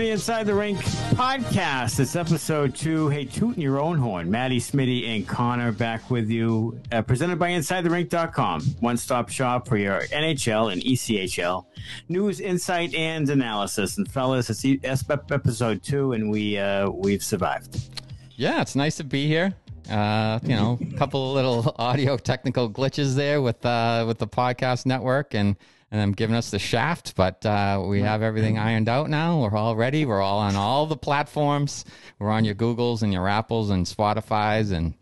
The Inside the Rink podcast. It's episode two. Hey, tooting your own horn. Maddie, Smitty, and Connor back with you. Uh, presented by InsideTheRink.com. One stop shop for your NHL and ECHL news, insight, and analysis. And fellas, it's episode two, and we uh, we've survived. Yeah, it's nice to be here. Uh, you know, a couple of little audio technical glitches there with uh, with the podcast network and and them giving us the shaft, but uh, we have everything ironed out now. We're all ready. We're all on all the platforms. We're on your Googles and your Apples and Spotify's and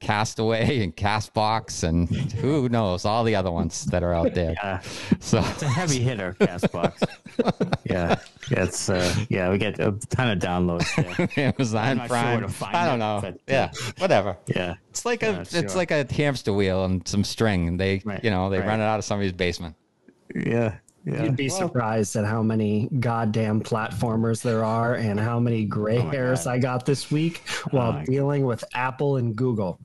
Castaway and Castbox and who knows all the other ones that are out there. Yeah. So it's a heavy hitter, Castbox. yeah, it's uh, yeah, we get a ton of downloads. There. Amazon Prime. Sure I don't it, know. But, yeah, whatever. Yeah, it's like a it's like a hamster wheel and some string, and they right. you know they right. run it out of somebody's basement. Yeah. Yeah. You'd be well, surprised at how many goddamn platformers there are and how many gray oh hairs God. I got this week while oh dealing with Apple and Google.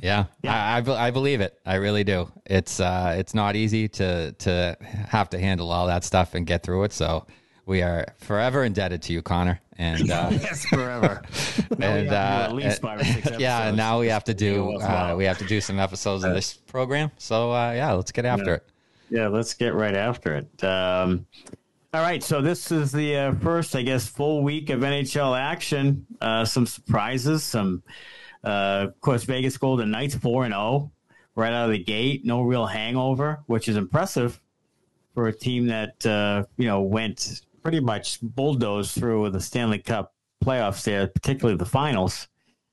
Yeah, yeah. I, I, I, believe it. I really do. It's uh, it's not easy to to have to handle all that stuff and get through it. So we are forever indebted to you, Connor. And uh, yes, forever. and uh, at least five or six yeah, and now we have to do uh, we have to do some episodes of this program. So uh, yeah, let's get after yeah. it. Yeah, let's get right after it. Um, all right, so this is the uh, first, I guess, full week of NHL action. Uh, some surprises, some, uh, of course, Vegas Golden Knights four and zero oh, right out of the gate. No real hangover, which is impressive for a team that uh, you know went pretty much bulldozed through the Stanley Cup playoffs there, particularly the finals.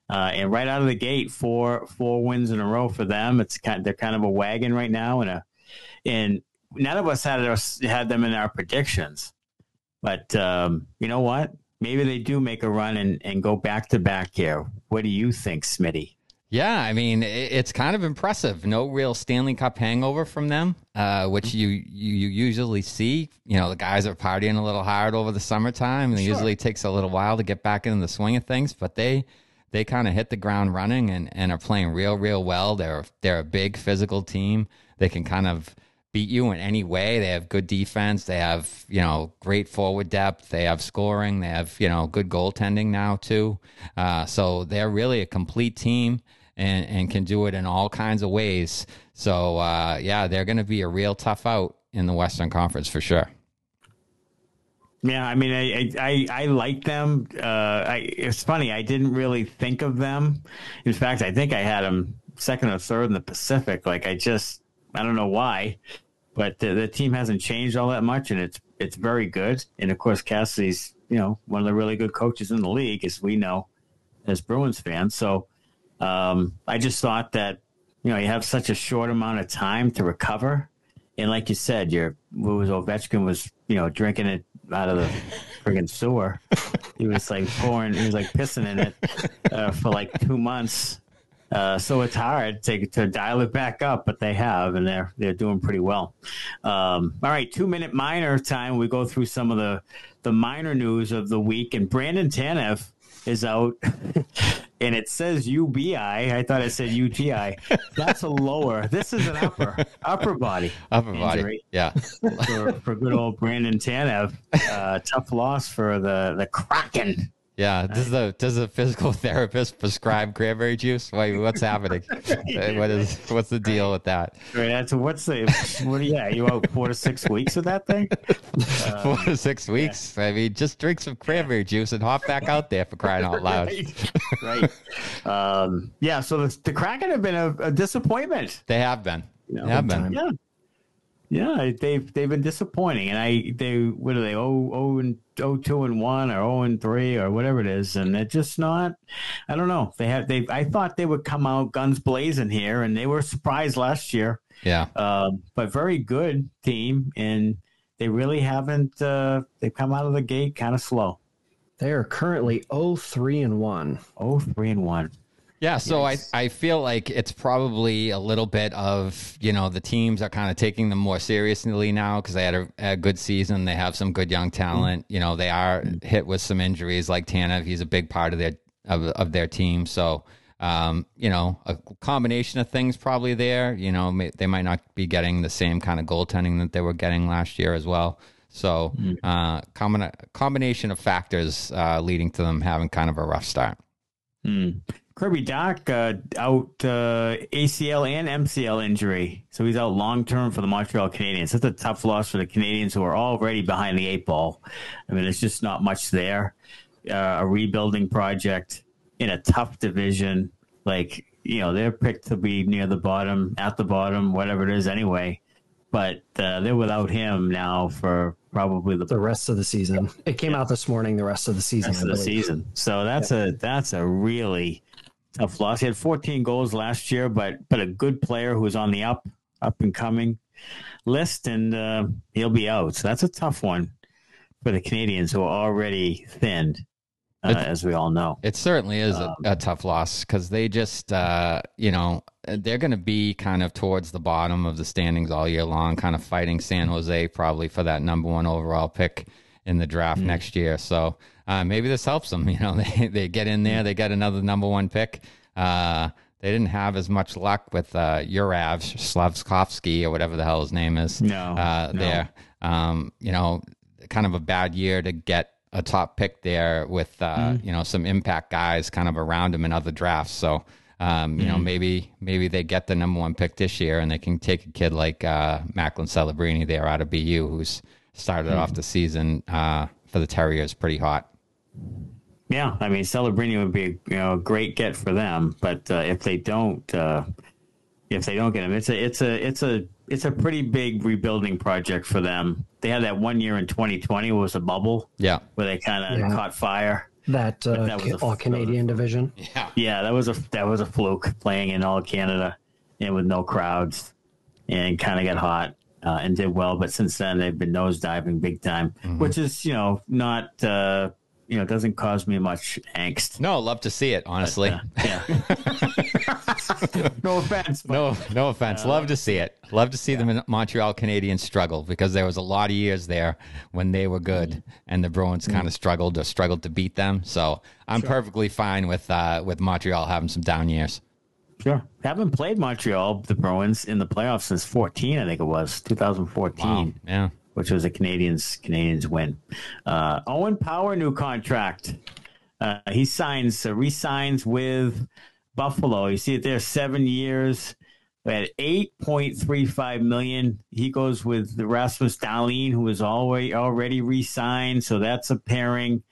Uh, and right out of the gate, four four wins in a row for them. It's kind they're kind of a wagon right now and a and none of us had us had them in our predictions. But um, you know what? Maybe they do make a run and, and go back to back here. What do you think, Smitty? Yeah, I mean it's kind of impressive. No real Stanley Cup hangover from them, uh, which you, you, you usually see. You know, the guys are partying a little hard over the summertime, and it usually takes a little while to get back into the swing of things. But they they kind of hit the ground running and, and are playing real real well. They're they're a big physical team. They can kind of beat you in any way. They have good defense. They have, you know, great forward depth. They have scoring. They have, you know, good goaltending now, too. Uh, so they're really a complete team and, and can do it in all kinds of ways. So, uh, yeah, they're going to be a real tough out in the Western Conference for sure. Yeah, I mean, I I, I like them. Uh, I, it's funny. I didn't really think of them. In fact, I think I had them second or third in the Pacific. Like I just, I don't know why but the, the, team hasn't changed all that much, and it's it's very good. And of course, Cassidy's you know one of the really good coaches in the league, as we know as Bruins fans. So um, I just thought that you know you have such a short amount of time to recover, and like you said, your was Ovechkin was you know drinking it out of the friggin' sewer. he was like pouring, he was like pissing in it uh, for like two months uh, so it's hard to, to dial it back up, but they have, and they're they're doing pretty well. Um, all right, two minute minor time. We go through some of the the minor news of the week, and Brandon Tanev is out, and it says UBI. I thought it said UTI. That's a lower. This is an upper upper body upper injury. body. Yeah, for, for good old Brandon Tanev. Uh, tough loss for the the Kraken. Yeah. Does the does the physical therapist prescribe cranberry juice? Wait, what's happening? what is what's the deal with that? Right. So what's the what? Yeah, you out four to six weeks with that thing? four to six weeks. Yeah. I mean, just drink some cranberry juice and hop back out there for crying out loud. right. right. Um, yeah. So the, the Kraken have been a, a disappointment. They have been. You know, they have been. Yeah. Yeah, they've they've been disappointing, and I they what are they oh oh and oh two and one or oh and three or whatever it is, and it's just not. I don't know. They have they. I thought they would come out guns blazing here, and they were surprised last year. Yeah, uh, but very good team, and they really haven't. Uh, they've come out of the gate kind of slow. They are currently oh three and one. Oh three and one. Yeah, so yes. I, I feel like it's probably a little bit of, you know, the teams are kind of taking them more seriously now because they had a, a, good season. They have some good young talent. Mm-hmm. You know, they are hit with some injuries like Tanev. He's a big part of their of, of their team. So, um, you know, a combination of things probably there. You know, may, they might not be getting the same kind of goaltending that they were getting last year as well. So, uh, combina- combination of factors uh, leading to them having kind of a rough start. Mm. Kirby Dach uh, out uh, ACL and MCL injury, so he's out long term for the Montreal Canadiens. That's a tough loss for the Canadiens, who are already behind the eight ball. I mean, there's just not much there. Uh, a rebuilding project in a tough division, like you know, they're picked to be near the bottom, at the bottom, whatever it is, anyway. But uh, they're without him now for probably the, the rest of the season. It came yeah. out this morning. The rest of the season. Rest of the season. So that's yeah. a that's a really tough loss. He had 14 goals last year, but but a good player who's on the up up and coming list, and uh, he'll be out. So that's a tough one for the Canadiens, who are already thinned. Uh, as we all know, it certainly is um, a, a, tough loss because they just, uh, you know, they're going to be kind of towards the bottom of the standings all year long, kind of fighting San Jose probably for that number one overall pick in the draft mm-hmm. next year. So uh, maybe this helps them. You know, they they get in there, they get another number one pick. Uh, they didn't have as much luck with uh, Urav Slafkovsky or whatever the hell his name is. No, uh, no. there. Um, you know, kind of a bad year to get a top pick there with uh, mm-hmm. you know some impact guys kind of around him in other drafts. So um, you mm-hmm. know maybe maybe they get the number one pick this year and they can take a kid like uh, Macklin Celebrini there out of BU who's started mm-hmm. off the season uh, for the Terriers pretty hot. Yeah, I mean Celebrini would be you know a great get for them, but uh, if they don't, uh, if they don't get him, it's a it's a it's a it's a pretty big rebuilding project for them. They had that one year in 2020 was a bubble, yeah, where they kind of yeah. caught fire. That, uh, that was a, all Canadian division. Yeah, yeah, that was a that was a fluke playing in all Canada and with no crowds, and kind of got hot. Uh, and did well, but since then they've been nosediving big time, mm-hmm. which is you know not uh, you know doesn't cause me much angst. No, love to see it. Honestly, but, uh, yeah. no offense. But, no, no offense. Uh, love to see it. Love to see yeah. the Montreal Canadiens struggle because there was a lot of years there when they were good mm. and the Bruins mm. kind of struggled or struggled to beat them. So I'm sure. perfectly fine with uh, with Montreal having some down years. Sure. Haven't played Montreal, the Bruins, in the playoffs since 14, I think it was 2014. Wow. Yeah which was a Canadiens Canadiens win. Uh, Owen Power new contract. Uh, he signs uh, resigns with Buffalo. You see it there, seven years at eight point three five million. He goes with the Rasmus Dahlin, who was already already re-signed. So that's a pairing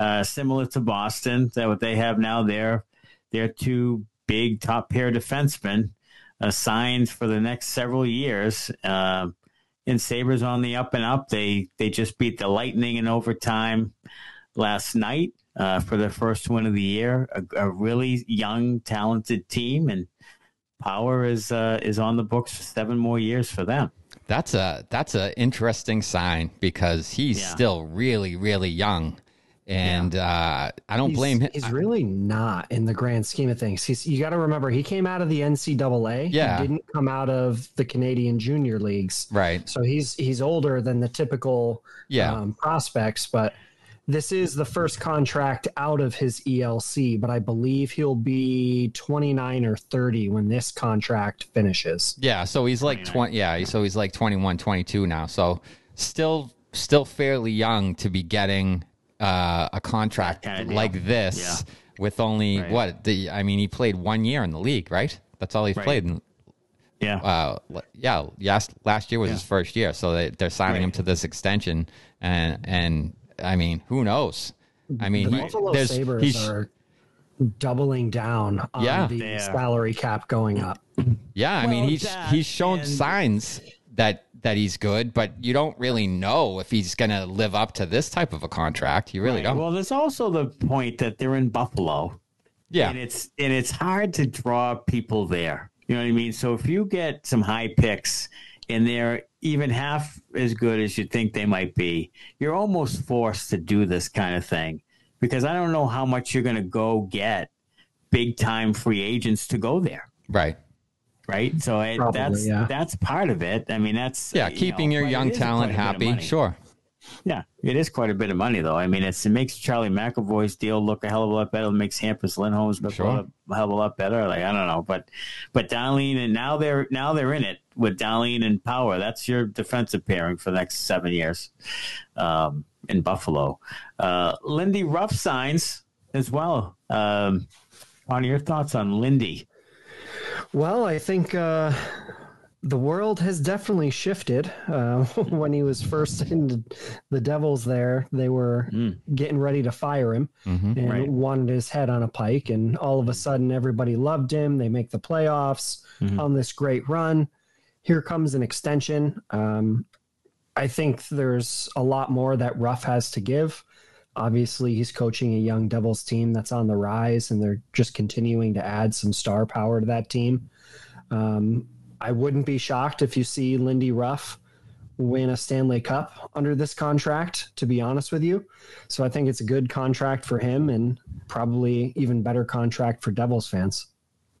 uh, similar to Boston. That what they have now. There, they're two big top pair defensemen assigned for the next several years. Uh, and Sabres on the up and up. They they just beat the Lightning in overtime last night uh, for their first win of the year. A, a, really young, talented team, and Power is uh, is on the books for seven more years for them. That's a that's an interesting sign because he's yeah. still really really young. And yeah. uh, I don't he's, blame him. He's really not in the grand scheme of things. He's, you got to remember, he came out of the NCAA. Yeah, he didn't come out of the Canadian junior leagues. Right. So he's he's older than the typical yeah. um, prospects, but this is the first contract out of his ELC. But I believe he'll be 29 or 30 when this contract finishes. Yeah. So he's like 20. Yeah. So he's like 21, 22 now. So still still fairly young to be getting uh, a contract kind of like this yeah. with only right. what the I mean he played one year in the league, right? That's all he's right. played. In, yeah, uh, yeah. Last last year was yeah. his first year, so they, they're signing right. him to this extension, and and I mean, who knows? I mean, the he, Buffalo Sabres are doubling down on yeah, the salary cap going up. Yeah, I well, mean, he's he's shown and, signs that that he's good, but you don't really know if he's going to live up to this type of a contract. You really right. don't. Well, there's also the point that they're in Buffalo. Yeah. And it's and it's hard to draw people there. You know what I mean? So if you get some high picks and they're even half as good as you think they might be, you're almost forced to do this kind of thing because I don't know how much you're going to go get big time free agents to go there. Right right? So it, Probably, that's yeah. that's part of it. I mean, that's yeah, keeping know, your young talent happy. Sure. Yeah, it is quite a bit of money, though. I mean, it's it makes Charlie McAvoy's deal look a hell of a lot better. It makes Hampus Lindholm's look Sure. a hell of a lot better. Like I don't know, but but Dahlin and now they're now they're in it with Dahlin and Power. That's your defensive pairing for the next seven years um, in Buffalo. Uh, Lindy Ruff signs as well. Um, on your thoughts on Lindy? Well, I think uh, the world has definitely shifted. Uh, when he was first in the Devils, there they were Mm. getting ready to fire him Mhm. and Right. wanted his head on a pike. And all of a sudden, everybody loved him. They make the playoffs Mhm. on this great run. Here comes an extension. Um, I think there's a lot more that Ruff has to give. Obviously, he's coaching a young Devils team that's on the rise, and they're just continuing to add some star power to that team. Um, I wouldn't be shocked if you see Lindy Ruff win a Stanley Cup under this contract, to be honest with you. So I think it's a good contract for him and probably even better contract for Devils fans.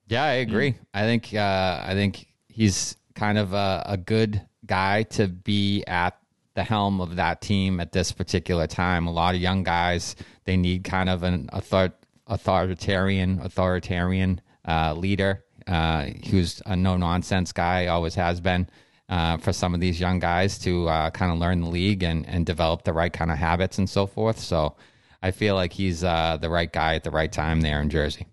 Yeah, I agree. I think uh, I think he's kind of a, a good guy to be at the helm of that team at this particular time. A lot of young guys they need kind of an author- authoritarian authoritarian uh, leader uh, who's a no nonsense guy, always has been. Uh, for some of these young guys to uh, kind of learn the league and, and develop the right kind of habits and so forth. So I feel like he's uh, the right guy at the right time there in Jersey.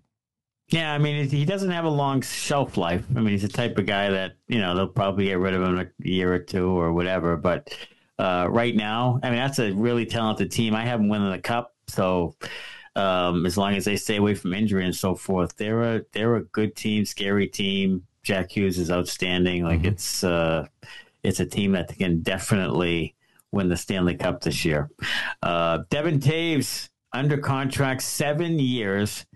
Yeah, I mean, he doesn't have a long shelf life. I mean, he's the type of guy that you know they'll probably get rid of him in a year or two or whatever. But uh, right now, I mean, that's a really talented team. I haven't winning the cup, so um, as long as they stay away from injury and so forth, they're a they're a good team, scary team. Jack Hughes is outstanding. Like Mhm. it's uh, it's a team that can definitely win the Stanley Cup this year. Uh, Devon Toews under contract seven years.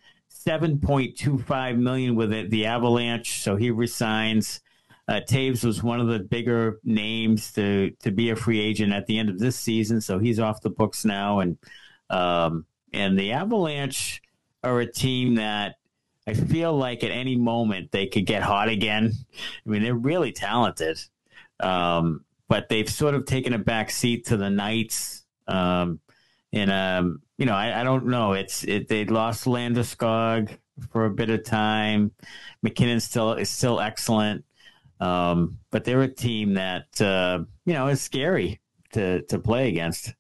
7.25 million with it, the Avalanche. So he resigns. Uh, Toews was one of the bigger names to to be a free agent at the end of this season, so he's off the books now. And um, and the Avalanche are a team that I feel like at any moment they could get hot again. I mean, they're really talented, um, but they've sort of taken a back seat to the Knights. Um, and um, you know, I, I don't know. It's it. They lost Landeskog for a bit of time. MacKinnon still is still excellent, um, but they're a team that uh, you know is scary to to play against.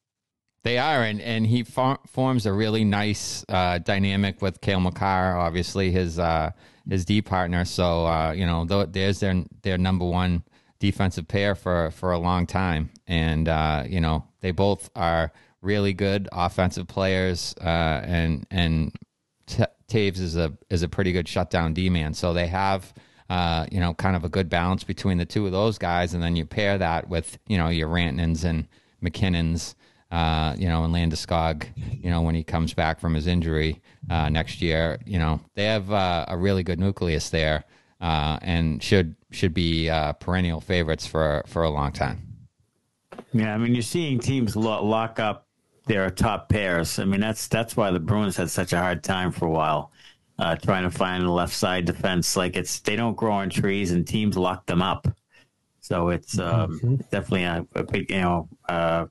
They are, and and he for, forms a really nice uh, dynamic with Cale Makar, obviously his uh, his D partner. So uh, you know, th- there's their their number one defensive pair for for a long time, and uh, you know they both are really good offensive players, uh, and and T- Toews is a is a pretty good shutdown D man. So they have. Uh, you know, kind of a good balance between the two of those guys, and then you pair that with you know your Rantanens and MacKinnons, uh, you know, and Landeskog, you know, when he comes back from his injury uh, next year, you know, they have uh, a really good nucleus there, uh, and should should be perennial favorites for for a long time. Yeah, I mean, you're seeing teams lo- lock up their top pairs. I mean, that's that's why the Bruins had such a hard time for a while, uh, trying to find a left side defense. Like it's they don't grow on trees, and teams lock them up. So it's um, definitely a, a big, you know, uh,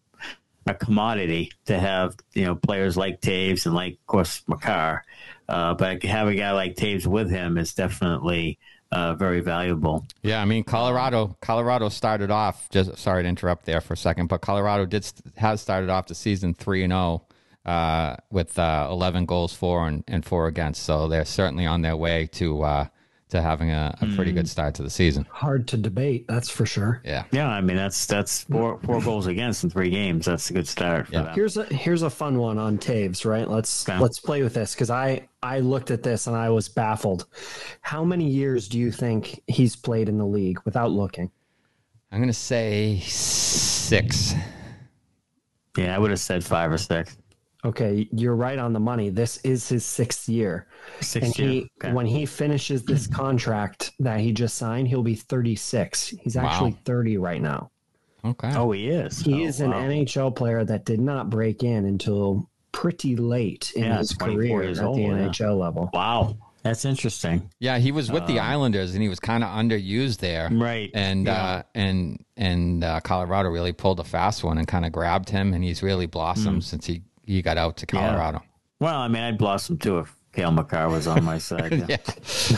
a commodity to have you know players like Toews and like of course Makar, uh, but have a guy like Toews with him is definitely uh, very valuable. Yeah, I mean Colorado. Colorado started off. Just sorry to interrupt there for a second, but Colorado did st- has started off the season three and zero uh, with uh, eleven goals for and, and four against. So they're certainly on their way to uh, to having a, a pretty good start to the season. Hard to debate, that's for sure. Yeah. Yeah, I mean that's that's four four goals against in three games. That's a good start for Yeah. them. Here's a here's a fun one on Toews, right? Let's Okay. let's play with this because I I looked at this and I was baffled. How many years do you think he's played in the league without looking? I'm gonna say six. Yeah, I would have said five or six. Okay, you're right on the money. This is his sixth year, Six and years. he Okay. when he finishes this contract that he just signed, he'll be 36. He's actually Wow. 30 right now. Okay. oh, he is. He Oh, is an wow. NHL player that did not break in until pretty late in Yeah, his career at old, the yeah. NHL level. Wow, That's interesting. Yeah, he was with the Islanders and he was kind of underused there. Right. And Yeah. uh, and and uh, Colorado really pulled a fast one and kind of grabbed him, and he's really blossomed since he he got out to Colorado. Well, I mean, I'd blossom too if Cale Makar was on my side. Yeah,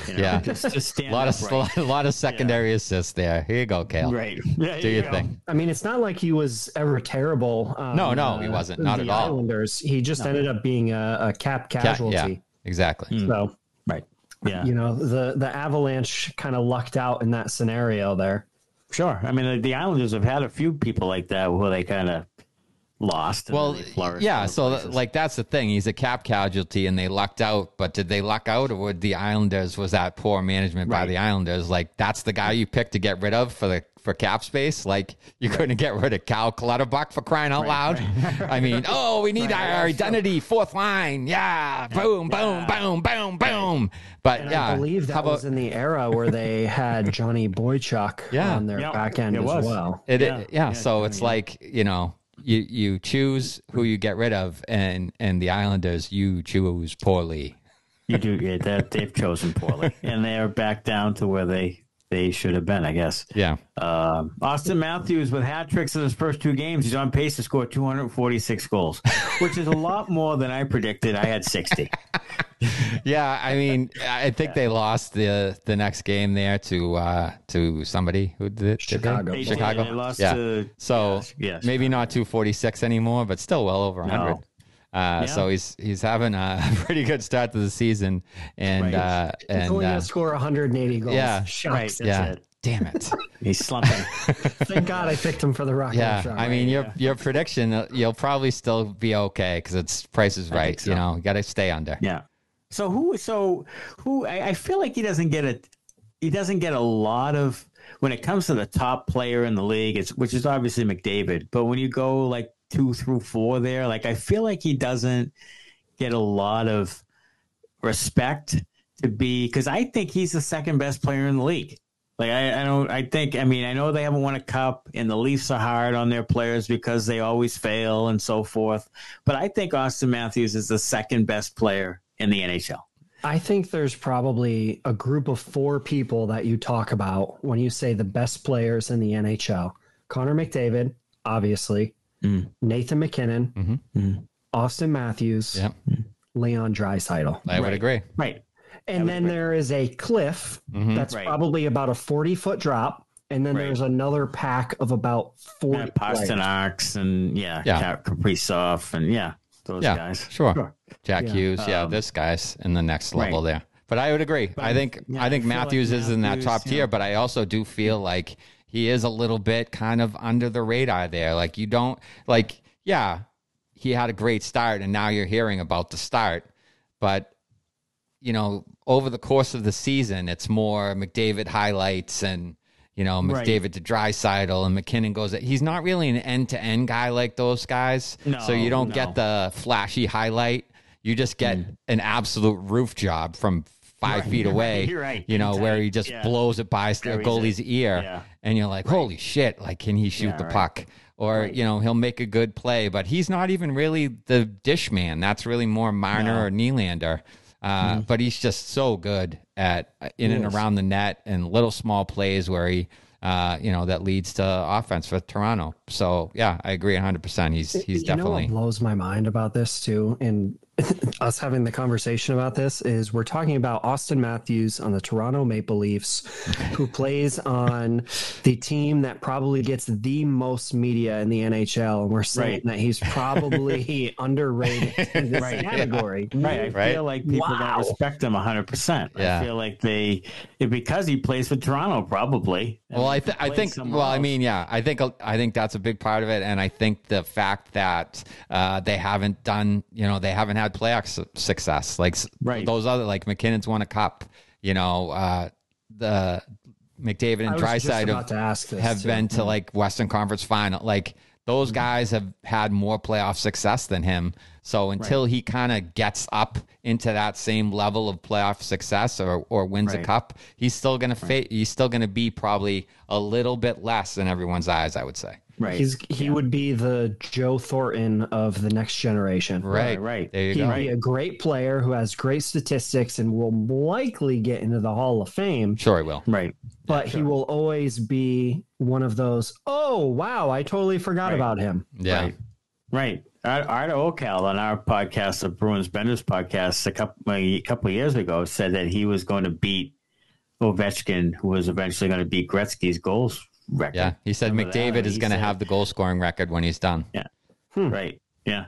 You know, yeah. Just, just a lot of upright. a lot of secondary assists there. Here you go, Cale. Right. Yeah, Do you your go. thing. I mean, it's not like he was ever terrible. on, No, no, he wasn't. Uh, not the at all. Islanders. He just ended up being a, a cap Ca- casualty. yeah, exactly. Hmm. So Right. Yeah. you know the the Avalanche kind of lucked out in that scenario there. Sure. I mean, the, the Islanders have had a few people like that where they kind of lost. and Well, flourished yeah. So, places. like, that's the thing. He's a cap casualty, and they lucked out. But did they luck out, or would the Islanders was that poor management by the Islanders? Like, that's the guy you picked to get rid of for the for cap space. Like, you're going to get rid of Cal Clutterbuck for crying out loud. I mean, oh, we need our identity, fourth line. Yeah, boom, boom, boom, boom, boom. But And yeah, I believe that about was in the era where they had Johnny Boychuk Yeah. on their Yeah, back end it as was. well. It, Yeah, yeah, yeah. yeah, So yeah, it's yeah. like you know, you you choose who you get rid of, and and the Islanders you choose poorly. you do. Yeah, they've chosen poorly, and they're back down to where they they should have been, I guess. Yeah, Um, Austin Matthews with hat tricks in his first two games. He's on pace to score 246 goals, which is a lot more than I predicted. I had 60. yeah. I mean, I think they lost the the next game there to uh to somebody who did, did they? Chicago. They did. Chicago. They lost yeah. to- so yes, yes. maybe not 246 anymore, but still well over 100. No. Uh, So he's he's having a pretty good start to the season, and Right. uh, He's and only uh, gonna score 180 goals. yeah, Shucks. right. That's yeah. it. Damn it. He's slumping. Thank God I picked him for the Rocket Yeah, shot. I mean your your prediction, uh, you'll probably still be okay because it's Price is Right. so. You know, you got to stay under. yeah. So who? So who? I, I feel like he doesn't get a. He doesn't get a lot of when it comes to the top player in the league. It's which is obviously McDavid. But when you go like two through four there, like I feel like he doesn't get a lot of respect to be because I think he's the second best player in the league. Like I, I don't I think I mean I know they haven't won a cup and the Leafs are hard on their players because they always fail and so forth. But I think Austin Matthews is the second best player in the NHL. I think there's probably a group of four people that you talk about when you say the best players in the NHL. Connor McDavid, obviously. Mm. Nathan MacKinnon, Mhm. Mm. Austin Matthews, Yep. Leon Draisaitl. I would agree. Right. And then there is a cliff Mhm. that's Right. probably about a 40 foot drop. And then Right. there's another pack of about 40 Yeah, players. Pastrnak and yeah, Yeah. yeah. Kaprizov and yeah, those Yeah, guys. sure. Jack Yeah. Hughes, yeah, Um, this guy's in the next right. level there. But I would agree. I think yeah, I think I feel like Matthews is in that top yeah. tier, but I also do feel like he is a little bit kind of under the radar there. Like you don't like yeah, he had a great start and now you're hearing about the start, but you know, over the course of the season, it's more McDavid highlights and you know Right. McDavid to Draisaitl and MacKinnon goes. He's not really an end to end guy like those guys, so you don't no. get the flashy highlight. You just get mm. an absolute roof job from five feet away. You're right. You know where he just Yeah. blows it by the goalie's it. ear, Yeah. and you're like, "Holy shit! Like, can he shoot Yeah, the right. puck?" Or Right. you know, he'll make a good play, but he's not even really the dish man. That's really more Marner No. Mm-hmm. or Nylander. Uh, But he's just so good at uh, in and is. around the net and little small plays where he, uh, you know, that leads to offense for Toronto. So yeah, I agree 100. percent He's he's you know definitely what blows my mind about this too, and us having the conversation about this is we're talking about Austin Matthews on the Toronto Maple Leafs, who plays on the team that probably gets the most media in the NHL, and we're saying Right. that he's probably underrated in this Right. category. Right. I Right. feel like people Wow. don't respect him 100%. Yeah. I feel like they, because he plays for Toronto, probably. Well, I, th- I think. Well, I mean, yeah, I think I think that's a big part of it, and I think the fact that uh, they haven't done, you know, they haven't had playoff su- success like Right. those other like MacKinnon's won a cup, you know, uh, the McDavid and Dryside ask have been to like Western Conference final, like. Those mm-hmm. guys have had more playoff success than him. So until he kind of gets up into that same level of playoff success or, or wins a cup, he's still gonna fa- he's still gonna be probably a little bit less in everyone's eyes, I would say. Right. He's he Yeah. would be the Joe Thornton of the next generation. Right. Right, right. There you He'd go. be a great player who has great statistics and will likely get into the Hall of Fame, Sure, he will. Right. But he will always be one of those, oh, wow, I totally forgot Right. about him. Yeah. Right. Right. Art Arda Ocal on our podcast, the Bruins Benders podcast, a couple a couple of years ago, said that he was going to beat Ovechkin, who was eventually going to beat Gretzky's goals record. Yeah. He said Remember? McDavid is going to have the goal scoring record when he's done. Yeah. Right. Yeah.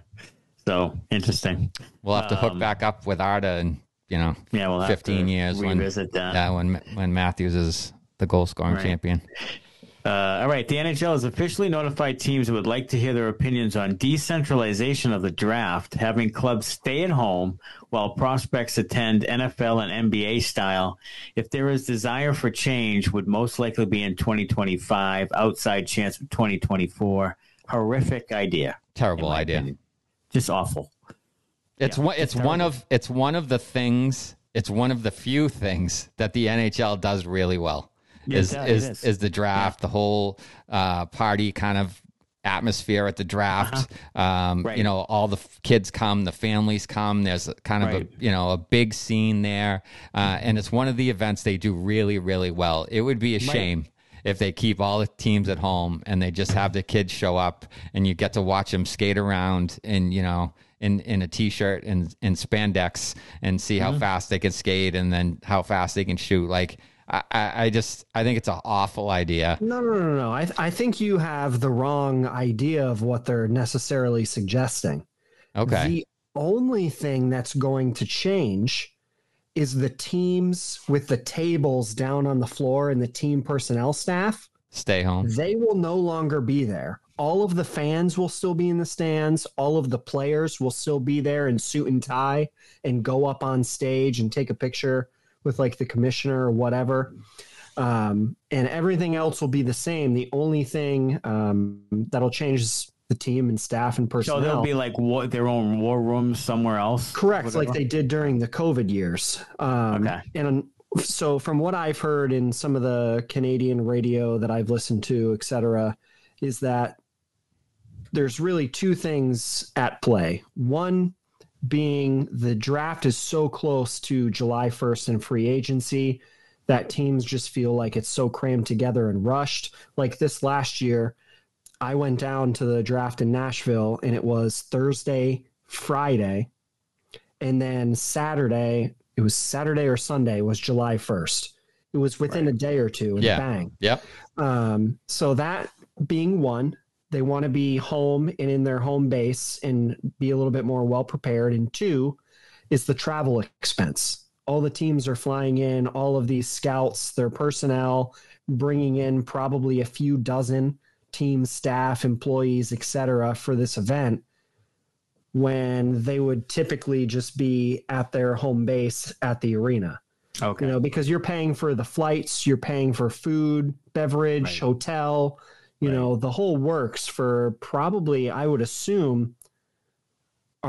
So interesting. We'll have to hook Um, back up with Arda and, you know, Yeah. We'll 15 years when- that. yeah, when when Matthews is the goal scoring Right. champion. Uh, all right. The NHL has officially notified teams that would like to hear their opinions on decentralization of the draft, having clubs stay at home while prospects attend NFL and NBA style. If there is desire for change, would most likely be in 2025. Outside chance of 2024. Horrific idea. Terrible idea. opinion. Just awful. It's Yeah, one. It's one of. It's one of the things. It's one of the few things that the NHL does really well. Yeah, is is is. the draft, the whole uh, party kind of atmosphere at the draft. Um, Uh-huh. Right. You know, all the f- kids come, the families come. There's kind of Right. a you know a big scene there, uh, and it's one of the events they do really really well. It would be a shame if they keep all the teams at home and they just have the kids show up and you get to watch them skate around in you know in in a t-shirt and in spandex and see Mm-hmm. how fast they can skate and then how fast they can shoot like I, I just I think it's an awful idea. No, no, no, no. I, I think you have the wrong idea of what they're necessarily suggesting. Okay. The only thing that's going to change is the teams with the tables down on the floor and the team personnel staff. Stay home. They will no longer be there. All of the fans will still be in the stands. All of the players will still be there in suit and tie and go up on stage and take a picture with like the commissioner or whatever. Um, and everything else will be the same. The only thing um, that'll change is the team and staff and personnel. So there'll be like war, their own war rooms somewhere else. Correct, like they did during the COVID years. Um, Okay. And so, from what I've heard in some of the Canadian radio that I've listened to, et cetera, is that there's really two things at play. One being the draft is so close to July 1st and free agency that teams just feel like it's so crammed together and rushed. Like this last year, I went down to the draft in Nashville and it was Thursday, Friday, and then Saturday, it was Saturday or Sunday was July 1st. It was within a day or two and Yeah. bang. Yep. Um, so that being one, they want to be home and in their home base and be a little bit more well prepared. And two is the travel expense. All the teams are flying in, all of these scouts, their personnel, bringing in probably a few dozen team staff, employees, etc., for this event when they would typically just be at their home base at the arena Okay. you know because you're paying for the flights you're paying for food beverage Right. hotel you Right. know the whole works for probably i would assume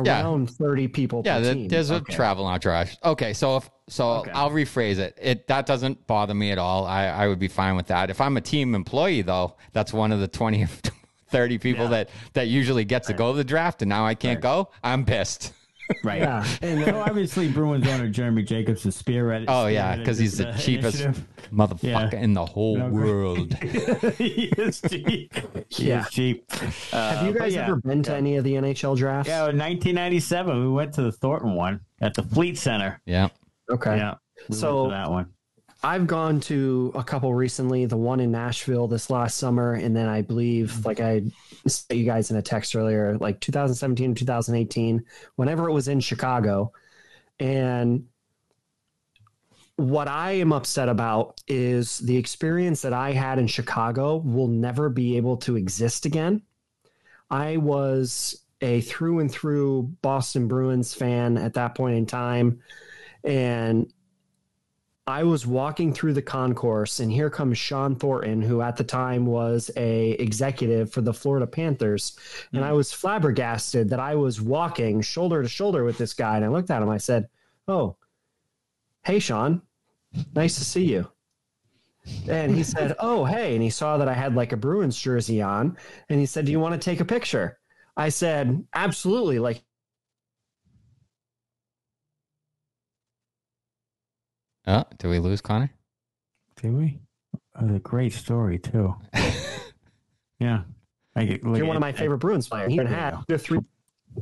Yeah. around 30 people Yeah, team. there's a travel entourage. Okay, so if so, Okay. I'll rephrase it. It that doesn't bother me at all. I I would be fine with that. If I'm a team employee, though, that's one of the 20, 30 people Yeah. that that usually gets to go to the draft, and now I can't Right. go. I'm pissed. Right. yeah and So obviously, Bruins owner Jeremy Jacobs is spearheaded. Oh yeah, because he's the spearheaded this, cheapest uh, initiative. motherfucker Yeah. in the whole No, world. he is cheap. He Yeah. is cheap. Uh, have you guys yeah. ever been to any of the nhl drafts Yeah, in 1997, we went to the Thornton one at the Fleet Center. yeah. okay Yeah, we So- went to that one. I've gone to a couple recently, the one in Nashville this last summer, and then I believe, mm-hmm. like I sent you guys in a text earlier, like 2017, 2018, whenever it was in Chicago. And what I am upset about is the experience that I had in Chicago will never be able to exist again. I was a through and through Boston Bruins fan at that point in time. And I was walking through the concourse, and here comes Shawn Thornton, who at the time was a executive for the Florida Panthers, and I hmm. was flabbergasted that I was walking shoulder to shoulder with this guy. And I looked at him, I said, "Oh, hey, Shawn, nice to see you." And he said, "Oh, hey!" And he saw that I had like a Bruins jersey on, and he said, "Do you want to take a picture?" I said, "Absolutely!" Like Oh, did we lose Connor? Did we? That was a great story too. yeah. I get, look you're one of my favorite Bruins players. He There you had go. the three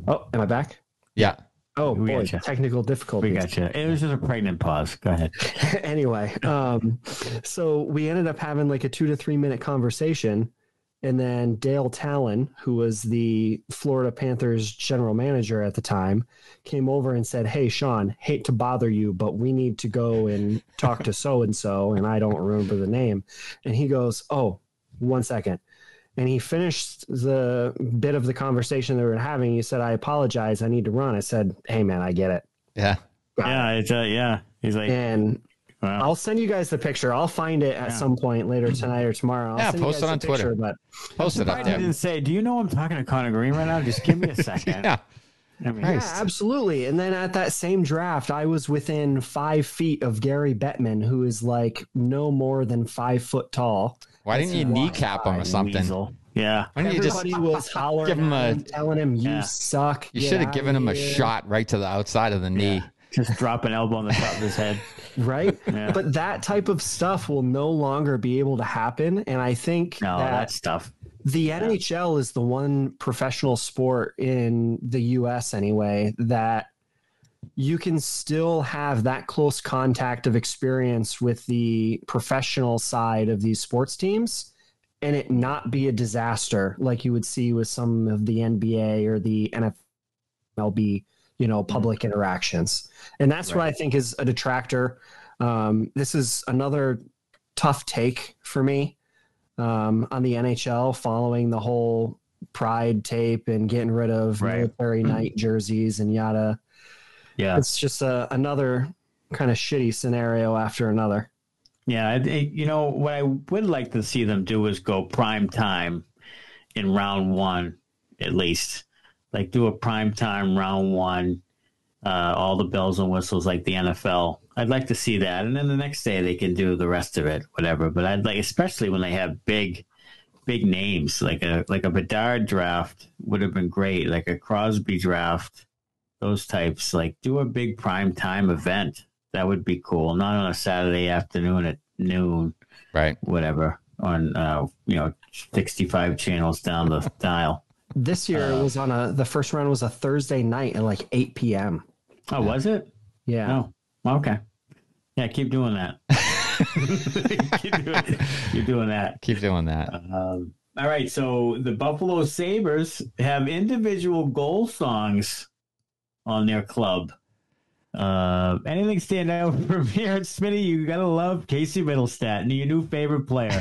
Oh, am I back? Yeah. Oh We boy, gotcha. technical We difficulties. got you. It was just a pregnant pause. Go ahead. anyway, um, so we ended up having like a two to three minute conversation. And then Dale Tallon, who was the Florida Panthers general manager at the time, came over and said, Hey, Shawn, hate to bother you, but we need to go and talk to so and so. And I don't remember the name. And he goes, Oh, one second. And he finished the bit of the conversation they were having. He said, I apologize. I need to run. I said, Hey, man, I get it. Yeah. Got. Yeah, it's uh, yeah. He's like, And wow. I'll send you guys the picture. I'll find it at Yeah. some point later mm-hmm. tonight or tomorrow. I'll Yeah, send you post guys it on the picture, Twitter. But Post it up I there. didn't say, do you know I'm talking to Connor Green right now? Just give me a second. Yeah. I mean, yeah, absolutely. And then at that same draft, I was within five feet of Gary Bettman, who is like no more than five foot tall. Why didn't you kneecap him or something? Weasel. Yeah. Why didn't you just was hollering give him a- him, telling him, "You Yeah. suck." you should have given him a shot right to the outside of the knee. Just drop an elbow on the top of his head. right? Yeah. But that type of stuff will no longer be able to happen, and I think No, that that stuff. the NHL is the one professional sport in the US anyway that you can still have that close contact of experience with the professional side of these sports teams and it not be a disaster like you would see with some of the NBA or the NFLB, you know, public interactions. And that's what I think is a detractor. Um, this is another tough take for me um, on the NHL following the whole pride tape and getting rid of Right. military night jerseys and yada. Yeah. It's just a, another kind of shitty scenario after another. Yeah, I- I- you know what I would like to see them do is go prime time in round one, at least. Like do a prime time round one, uh, all the bells and whistles like the NFL. I'd like to see that, and then the next day they can do the rest of it, whatever. But I'd like, especially when they have big, big names like a like a Bedard draft would have been great, like a Crosby draft, those types. Like do a big prime time event. That would be cool. Not on a Saturday afternoon at noon, Right. whatever, on uh, you know, sixty five channels down the dial. This year it was on a the first round was a Thursday night at like 8 p.m. Oh, was it? Yeah. Oh, okay. Yeah, keep doing that. keep, doing, keep doing that. Keep doing that. Um, all right, so the Buffalo Sabres have individual goal songs on their club. Uh, anything stand out from here, Smitty? You gotta love Casey Mittelstadt your new favorite player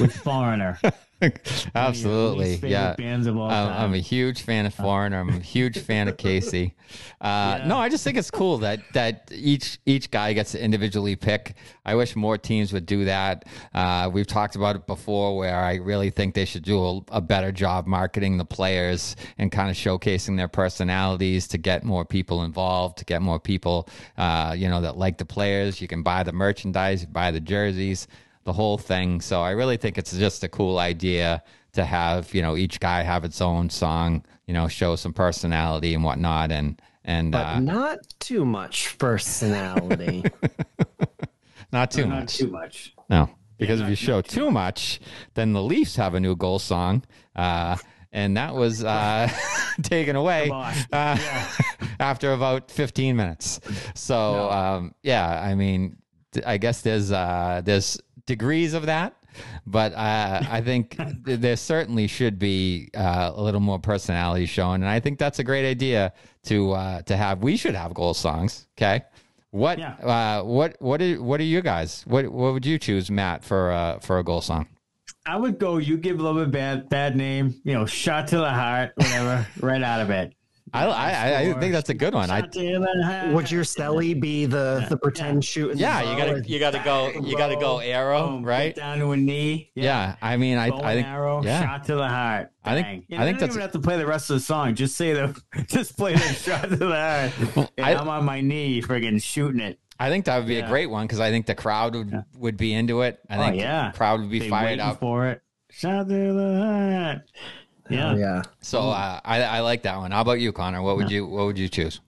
with Foreigner. Absolutely. Yeah. bands of all I'm. I'm a huge fan of Foreigner. I'm a huge fan of Casey. Uh, Yeah. No, I just think it's cool that that each each guy gets to individually pick. I wish more teams would do that. Uh, we've talked about it before, where I really think they should do a, a better job marketing the players and kind of showcasing their personalities to get more people involved, to get more people, uh, you know, that like the players. You can buy the merchandise, buy the jerseys the whole thing. So I really think it's just a cool idea to have you know each guy have its own song, you know, show some personality and whatnot, and and But uh, not too much personality. not too Not much. too much. No, because if not- you show too much, then the Leafs have a new goal song. Uh, and that was uh, taken away Come on. uh, after about 15 minutes. So um, yeah, I mean, I guess there's uh, there's degrees of that, but uh, I think th- there certainly should be uh, a little more personality shown, and I think that's a great idea to uh, to have. We should have goal songs. Okay. What Yeah. uh, what what are what are you guys? What what would you choose, Matt, for uh, for a goal song? I would go. You give love a bad bad name. You know, shot to the heart, whatever. right out of it. I I, I think that's a good one. I Shot to the heart. Would your Stelly be the the pretend shooting? yeah, you gotta you gotta go you gotta go arrow Boom, right. down to a knee. Yeah, I mean I Bow I think arrow, yeah. shot to the heart. I think- Bang. You I think know, don't that's- even have to play the rest of the song. Just say the, just play the shot to the heart. And I- I'm on my knee, friggin' shooting it. I think that would be Yeah. a great one because I think the crowd would would be into it. I Oh, think yeah. the crowd would be They fired up. for it. Shout to the heart. Yeah. Oh, yeah. So uh, I I like that one. How about you, Connor? What would you What would you choose?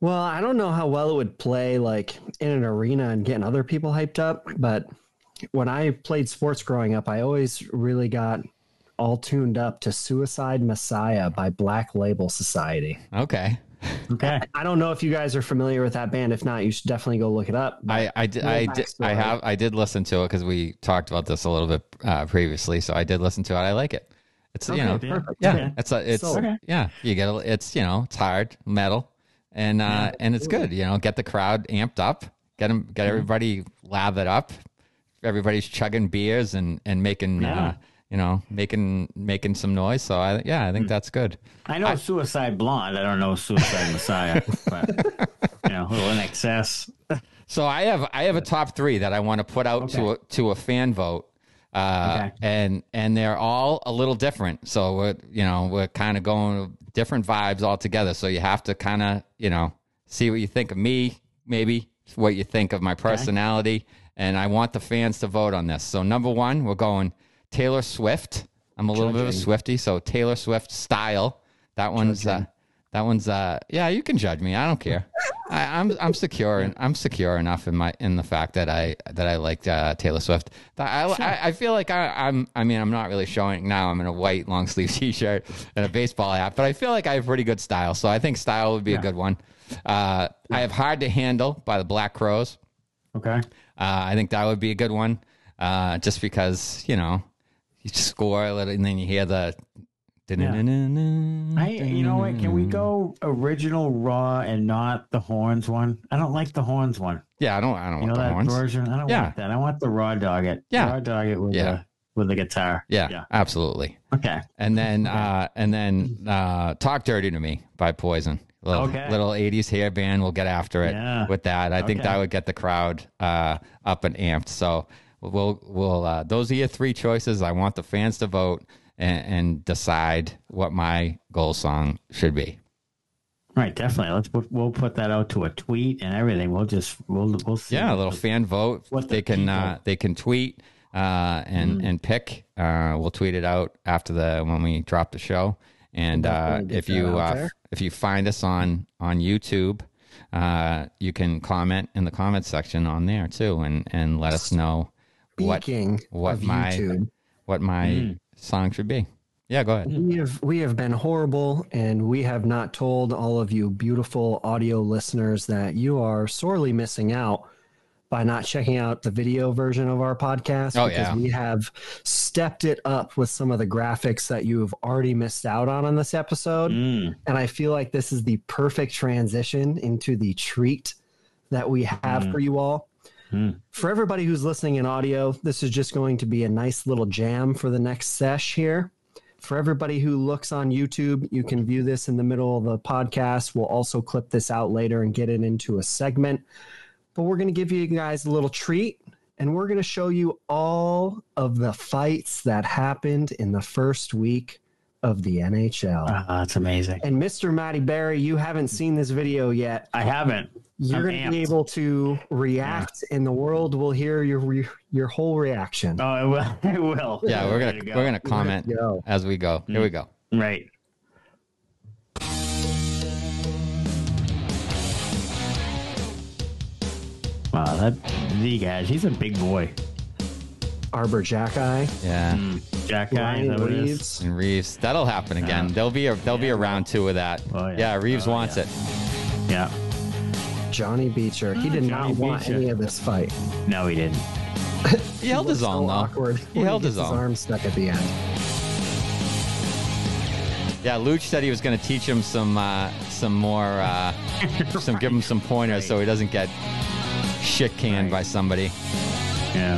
Well, I don't know how well it would play like in an arena and getting other people hyped up, but when I played sports growing up, I always really got all tuned up to Suicide Messiah by Black Label Society. Okay, Okay. I don't know if you guys are familiar with that band. If not, you should definitely go look it up. I I did I did I have I did listen to it because we talked about this a little bit uh, previously. So I did listen to it. I like it. It's you know perfect. yeah Okay. it's a it's So- yeah you get a, it's you know it's hard metal and uh and it's good you know get the crowd amped up get them Mm-hmm. get everybody lathered up everybody's chugging beers and and making Yeah. uh you know making making some noise so I yeah I think Mm. that's good I know Suicide Blonde. I don't know Suicide Messiah. But, you know, a little in excess. So I have I have a top three that I want to put out to a, to a fan vote, uh, Okay. and and they're all a little different. So we're you know we're kind of going different vibes all together. So you have to kind of you know see what you think of me, maybe what you think of my personality, and I want the fans to vote on this. So number one, we're going Taylor Swift. I'm a little bit of a Swifty, so Taylor Swift style. That one's uh, that one's uh, yeah. You can judge me. I don't care. I, I'm I'm secure and I'm secure enough in my in the fact that I that I like uh, Taylor Swift. I, I I feel like I, I'm I mean I'm not really showing now. I'm in a white long sleeve T-shirt and a baseball hat, but I feel like I have pretty good style. So I think style would be a good one. Uh, I have hard to handle by the Black Crowes. Okay. Uh, I think that would be a good one, uh, just because you know you just score a little and then you hear the. I, you know what? Can we go original raw and not the horns one? I don't like the horns one. Yeah, I don't. I don't You want know the that horns. version? I don't Yeah. want that. I want the raw dog it. Yeah. Raw dog it with Yeah. the with the guitar. Yeah, Yeah. absolutely. Okay. And then, uh, and then, uh, "Talk Dirty to Me" by Poison. Little, Okay. little '80s hair band. We'll get after it Yeah. with that. I think that would get the crowd uh, up and amped. So we'll, we'll. Uh, those are your three choices. I want the fans to vote and, and decide what my goal song should be. Right, definitely. Let's put, we'll put that out to a tweet and everything. We'll just we'll we'll see. Yeah, a little fan vote. what the they can uh, they can tweet uh, and Mm-hmm. and pick. Uh, we'll tweet it out after the when we drop the show. And uh, if you uh, if you find us on on YouTube, uh, you can comment in the comment section on there too, and and let us know what Speaking what of my- YouTube, what my Mm. Song should be. Yeah, go ahead. we have we have been horrible, and we have not told all of you beautiful audio listeners that you are sorely missing out by not checking out the video version of our podcast Oh, because yeah. we have stepped it up with some of the graphics that you have already missed out on in this episode. Mm, And I feel like this is the perfect transition into the treat that we have for you all. Mm. For everybody who's listening in audio, this is just going to be a nice little jam for the next sesh here. For everybody who looks on YouTube, you can view this in the middle of the podcast. We'll also clip this out later and get it into a segment. But we're going to give you guys a little treat and we're going to show you all of the fights that happened in the first week of the NHL. ah, that's amazing. And Mr. Matty Barry, you haven't seen this video yet. I haven't. You're going to be able to react, and the world will hear your re- your whole reaction. Oh, it will. It will. Yeah, we're gonna There we're gonna comment go. as we go. Here we go. Mm. Right. Wow, that the guys. He's a big boy. Arber Xhekaj, Yeah. Mm. Jack guy. is Ryan that what it is? Reaves. And Reaves, that'll happen again. There'll be a there'll be a round two of that. Oh, yeah. yeah. Reaves Oh, wants yeah. it. Yeah. Johnny Beecher. He did Johnny not want Beecher. any of this fight. No, he didn't. He held his own so though. Awkward. He held gets his own. arm stuck at the end. Yeah, Luch said he was going to teach him some uh, some more uh, some give him some pointers so he doesn't get shit canned by somebody. Yeah.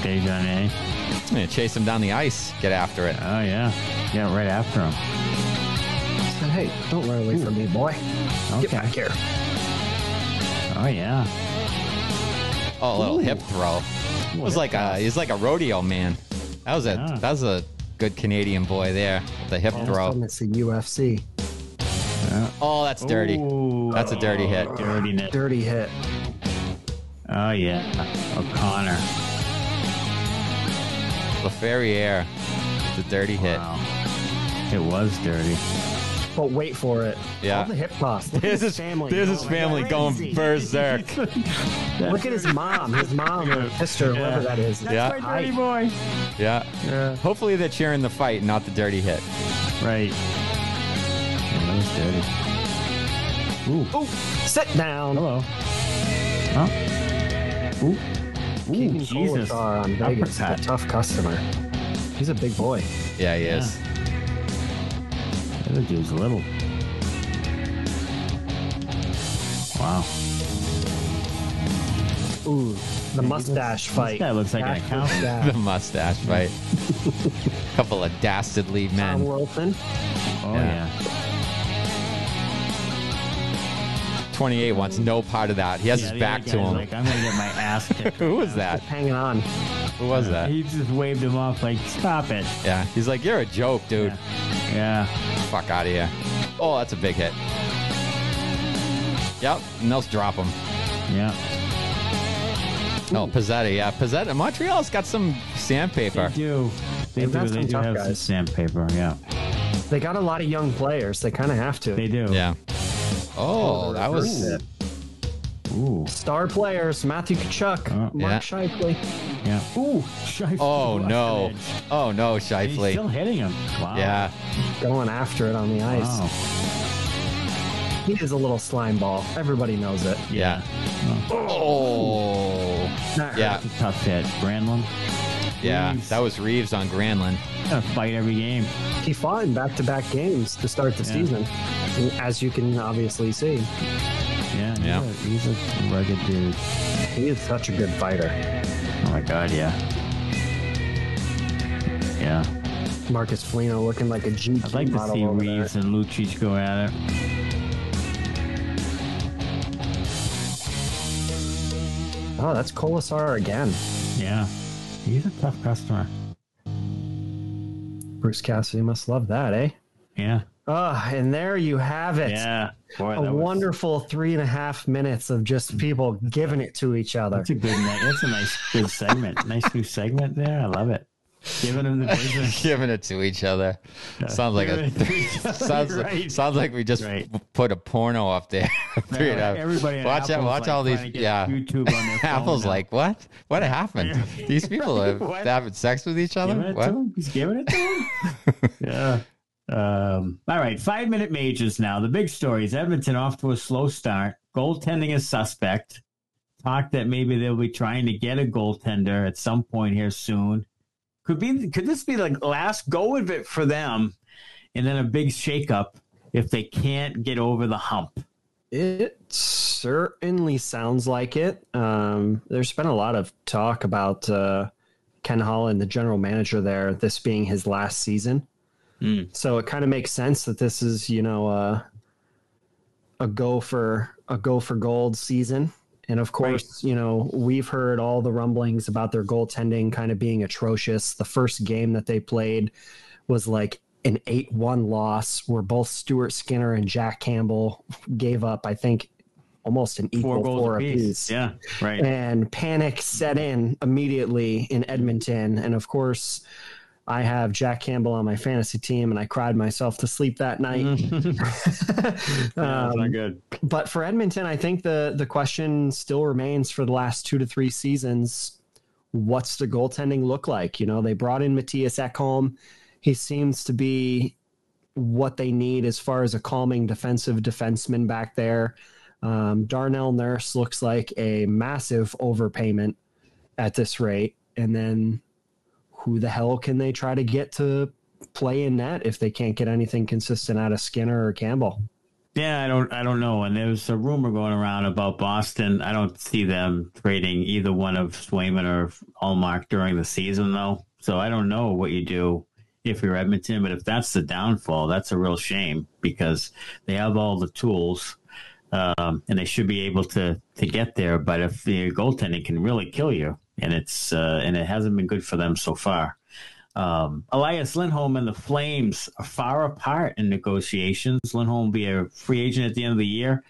Okay, Johnny. eh? I'm chase him down the ice, get after it. Oh yeah. Yeah, right after him. Hey, don't run away from me, boy. Get Okay. back here. Oh yeah. Oh, a little hip throw. It was like a he's like a rodeo man. That was a Yeah. that was a good Canadian boy there the hip All throw. it's the UFC. Oh, that's dirty. Ooh. That's a dirty hit. Dirtiness. Dirty hit. Oh yeah, O'Connor. LaFerriere. It's a dirty hit. It was dirty. But wait for it. Yeah. All the hip toss. Look There's at his his family. There's his going family going berserk. Look at his mom. His mom or sister, whoever that is. Yeah. That's my dirty boy. Yeah. Yeah. Hopefully they're cheering the fight, not the dirty hit. Right. Yeah, that was dirty. Ooh. Oh, sit down. Hello. Huh? Ooh. Ooh, Jesus. Oh, Kolesar on Vegas. A tough customer. He's a big boy. Yeah, he is. The other dude's little. Wow. Ooh, the mustache This fight. That looks like an Dash accountant. mustache. The mustache fight. A Couple of dastardly men. Tom. Wilson. Oh Yeah. yeah. 28 wants no part of that. He has Yeah, his back to him. Like I'm gonna get my ass kicked. Who was that? Hanging on. Who was that? He just waved him off like, stop it. Yeah. He's like, you're a joke, dude. Yeah. Fuck out of here. Oh, that's a big hit. Yep. And they'll drop him. Yeah. Oh, Pezzetta. Yeah, Pezzetta. Montreal's got some sandpaper. They sandpaper. do. They They've do. got They do tough have some guys. sandpaper. Yeah. They got a lot of young players. They kind of have to. They do. Yeah. Oh, oh that was. Reversed Ooh. Star players: Matthew Tkachuk, Oh. Mark Yeah. Scheifele. Yeah. Ooh. Scheifele Oh no. an. Oh no, And He's Scheifele. still hitting him. Wow. Yeah. going after it on the ice. Wow. He is a little slime ball. Everybody knows it. Yeah. Oh, Oh. That Yeah. hurt. that's a tough hit. Brandlin. Yeah. Reaves. That was Reaves on Granlund. Gotta fight every game. He fought in back-to-back games to start the Yeah. season, as you can obviously see. Yeah. he's Yeah. a- He's a rugged dude. He is such a good fighter. Oh my god. Yeah. Yeah. Marcus Foligno looking like a GQ I'd like to see over there. Reaves and Lucic go at it. Oh, that's Kolesar again. Yeah. He's a tough customer. Bruce Cassidy must love that, eh? Yeah. Ah, and there you have it. Yeah. Boy, A that was- wonderful three and a half minutes of just people giving it to each other. That's a good. That's a nice, good segment. Nice new segment there. I love it. Giving him the business. Giving it to each other. Sounds like a Giving it to each other, sounds right. sounds like we just Right. put a porno up there. Three and a half. Everybody. watch out! Apple's Watch like all these. trying Yeah. YouTube on their Apple's now. like, what? What happened? These people are What? having sex with each other. Giving What? He's giving it to him. yeah. Um, all right, five minute majors now. The big stories: Edmonton off to a slow start. Goaltending is suspect. Talk that maybe they'll be trying to get a goaltender at some point here soon. Could be. Could this be like last go of it for them, and then a big shakeup if they can't get over the hump? It certainly sounds like it. Um, there's been a lot of talk about uh, Ken Holland, the general manager there, this being his last season. Hmm. So it kind of makes sense that this is, you know, uh, a go for a go for gold season. And of course, you know, we've heard all the rumblings about their goaltending kind of being atrocious. The first game that they played was like an 8 1 loss where both Stuart Skinner and Jack Campbell gave up, I think, almost an equal four, apiece. Yeah, right. And panic set in immediately in Edmonton. And of course, I have Jack Campbell on my fantasy team, and I cried myself to sleep that night. That's Um, not good. but for Edmonton, I think the the question still remains for the last two to three seasons: What's the goaltending look like? You know, they brought in Mattias Ekholm. He seems to be what they need as far as a calming defensive defenseman back there. Um, Darnell Nurse looks like a massive overpayment at this rate, and then who the hell can they try to get to play in net if they can't get anything consistent out of Skinner or Campbell? Yeah, I don't I don't know. And there's a rumor going around about Boston. I don't see them trading either one of Swayman or Ullmark during the season though. So I don't know what you do if you're Edmonton, but if that's the downfall, that's a real shame because they have all the tools. Um, and they should be able to to get there, but if the goaltending can really kill you, and it's uh, and it hasn't been good for them so far. Um, Elias Lindholm and the Flames are far apart in negotiations. Lindholm will be a free agent at the end of the year.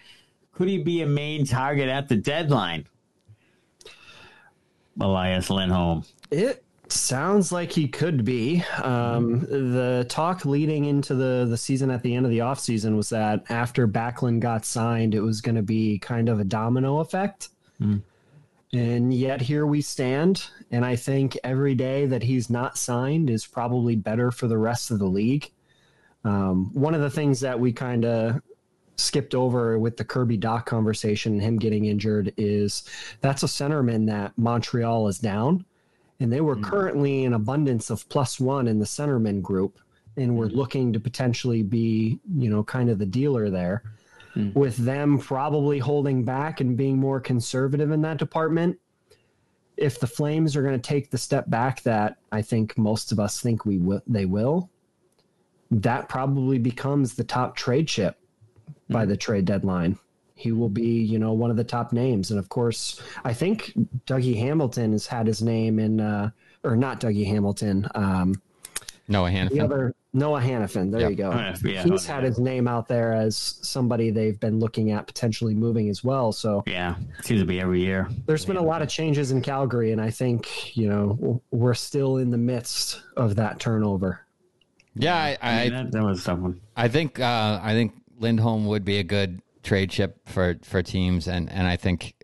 Could he be a main target at the deadline? Elias Lindholm. It sounds like he could be. Um, the talk leading into the, the season at the end of the offseason was that after Backlund got signed, it was going to be kind of a domino effect. Mm. And yet here we stand. And I think every day that he's not signed is probably better for the rest of the league. Um, one of the things that we kind of skipped over with the Kirby Dach conversation, and him getting injured, is that's a centerman that Montreal is down. And they were mm. currently in abundance of plus one in the centerman group. And we're mm. looking to potentially be, you know, kind of the dealer there. Mm. With them probably holding back and being more conservative in that department, if the Flames are going to take the step back that I think most of us think we will, they will, that probably becomes the top trade chip by mm-hmm. the trade deadline. He will be, you know, one of the top names. And of course, I think Dougie Hamilton has had his name in, uh, or not Dougie Hamilton. Um, Noah Hanifin. The other Noah Hanifin. There yep. you go. yeah, He's had his name out there as somebody they've been looking at potentially moving as well. So yeah, seems to be every year. There's been a lot of changes in Calgary, and I think you know we're still in the midst of that turnover. Yeah, I, I, that, that, was someone. I think uh, I think Lindholm would be a good trade chip for for teams, and and I think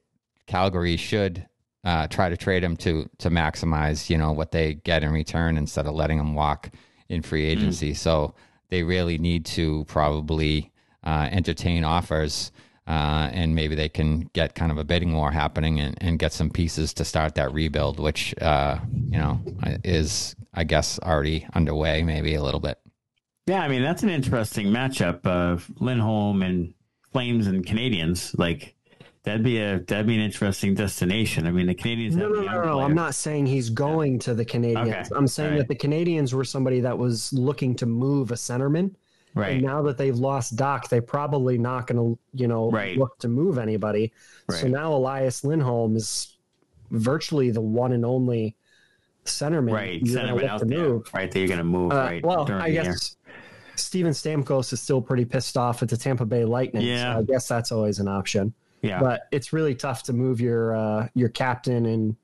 Calgary should uh, try to trade him to to maximize you know what they get in return instead of letting him walk in free hmm. agency. Mm. So they really need to probably uh, entertain offers. Uh, and maybe they can get kind of a bidding war happening and, and get some pieces to start that rebuild, which uh, you know is I guess already underway, maybe a little bit. Yeah, I mean that's an interesting matchup of Lindholm and Flames and Canadiens. Like that'd be a that'd be an interesting destination. I mean, the Canadiens. No, no, no, no. I'm not saying he's going yeah. to the Canadiens. Okay. I'm saying right. that the Canadiens were somebody that was looking to move a centerman. Right. And now that they've lost Dach, they're probably not going to, you know, right. look to move anybody. Right. So now Elias Lindholm is virtually the one and only centerman. Right. Centerman out there. Move. Right. That you're going to move. Uh, right. Well, I guess Steven Stamkos is still pretty pissed off at the Tampa Bay Lightning. Yeah. So I guess that's always an option. Yeah. But it's really tough to move your uh, your captain and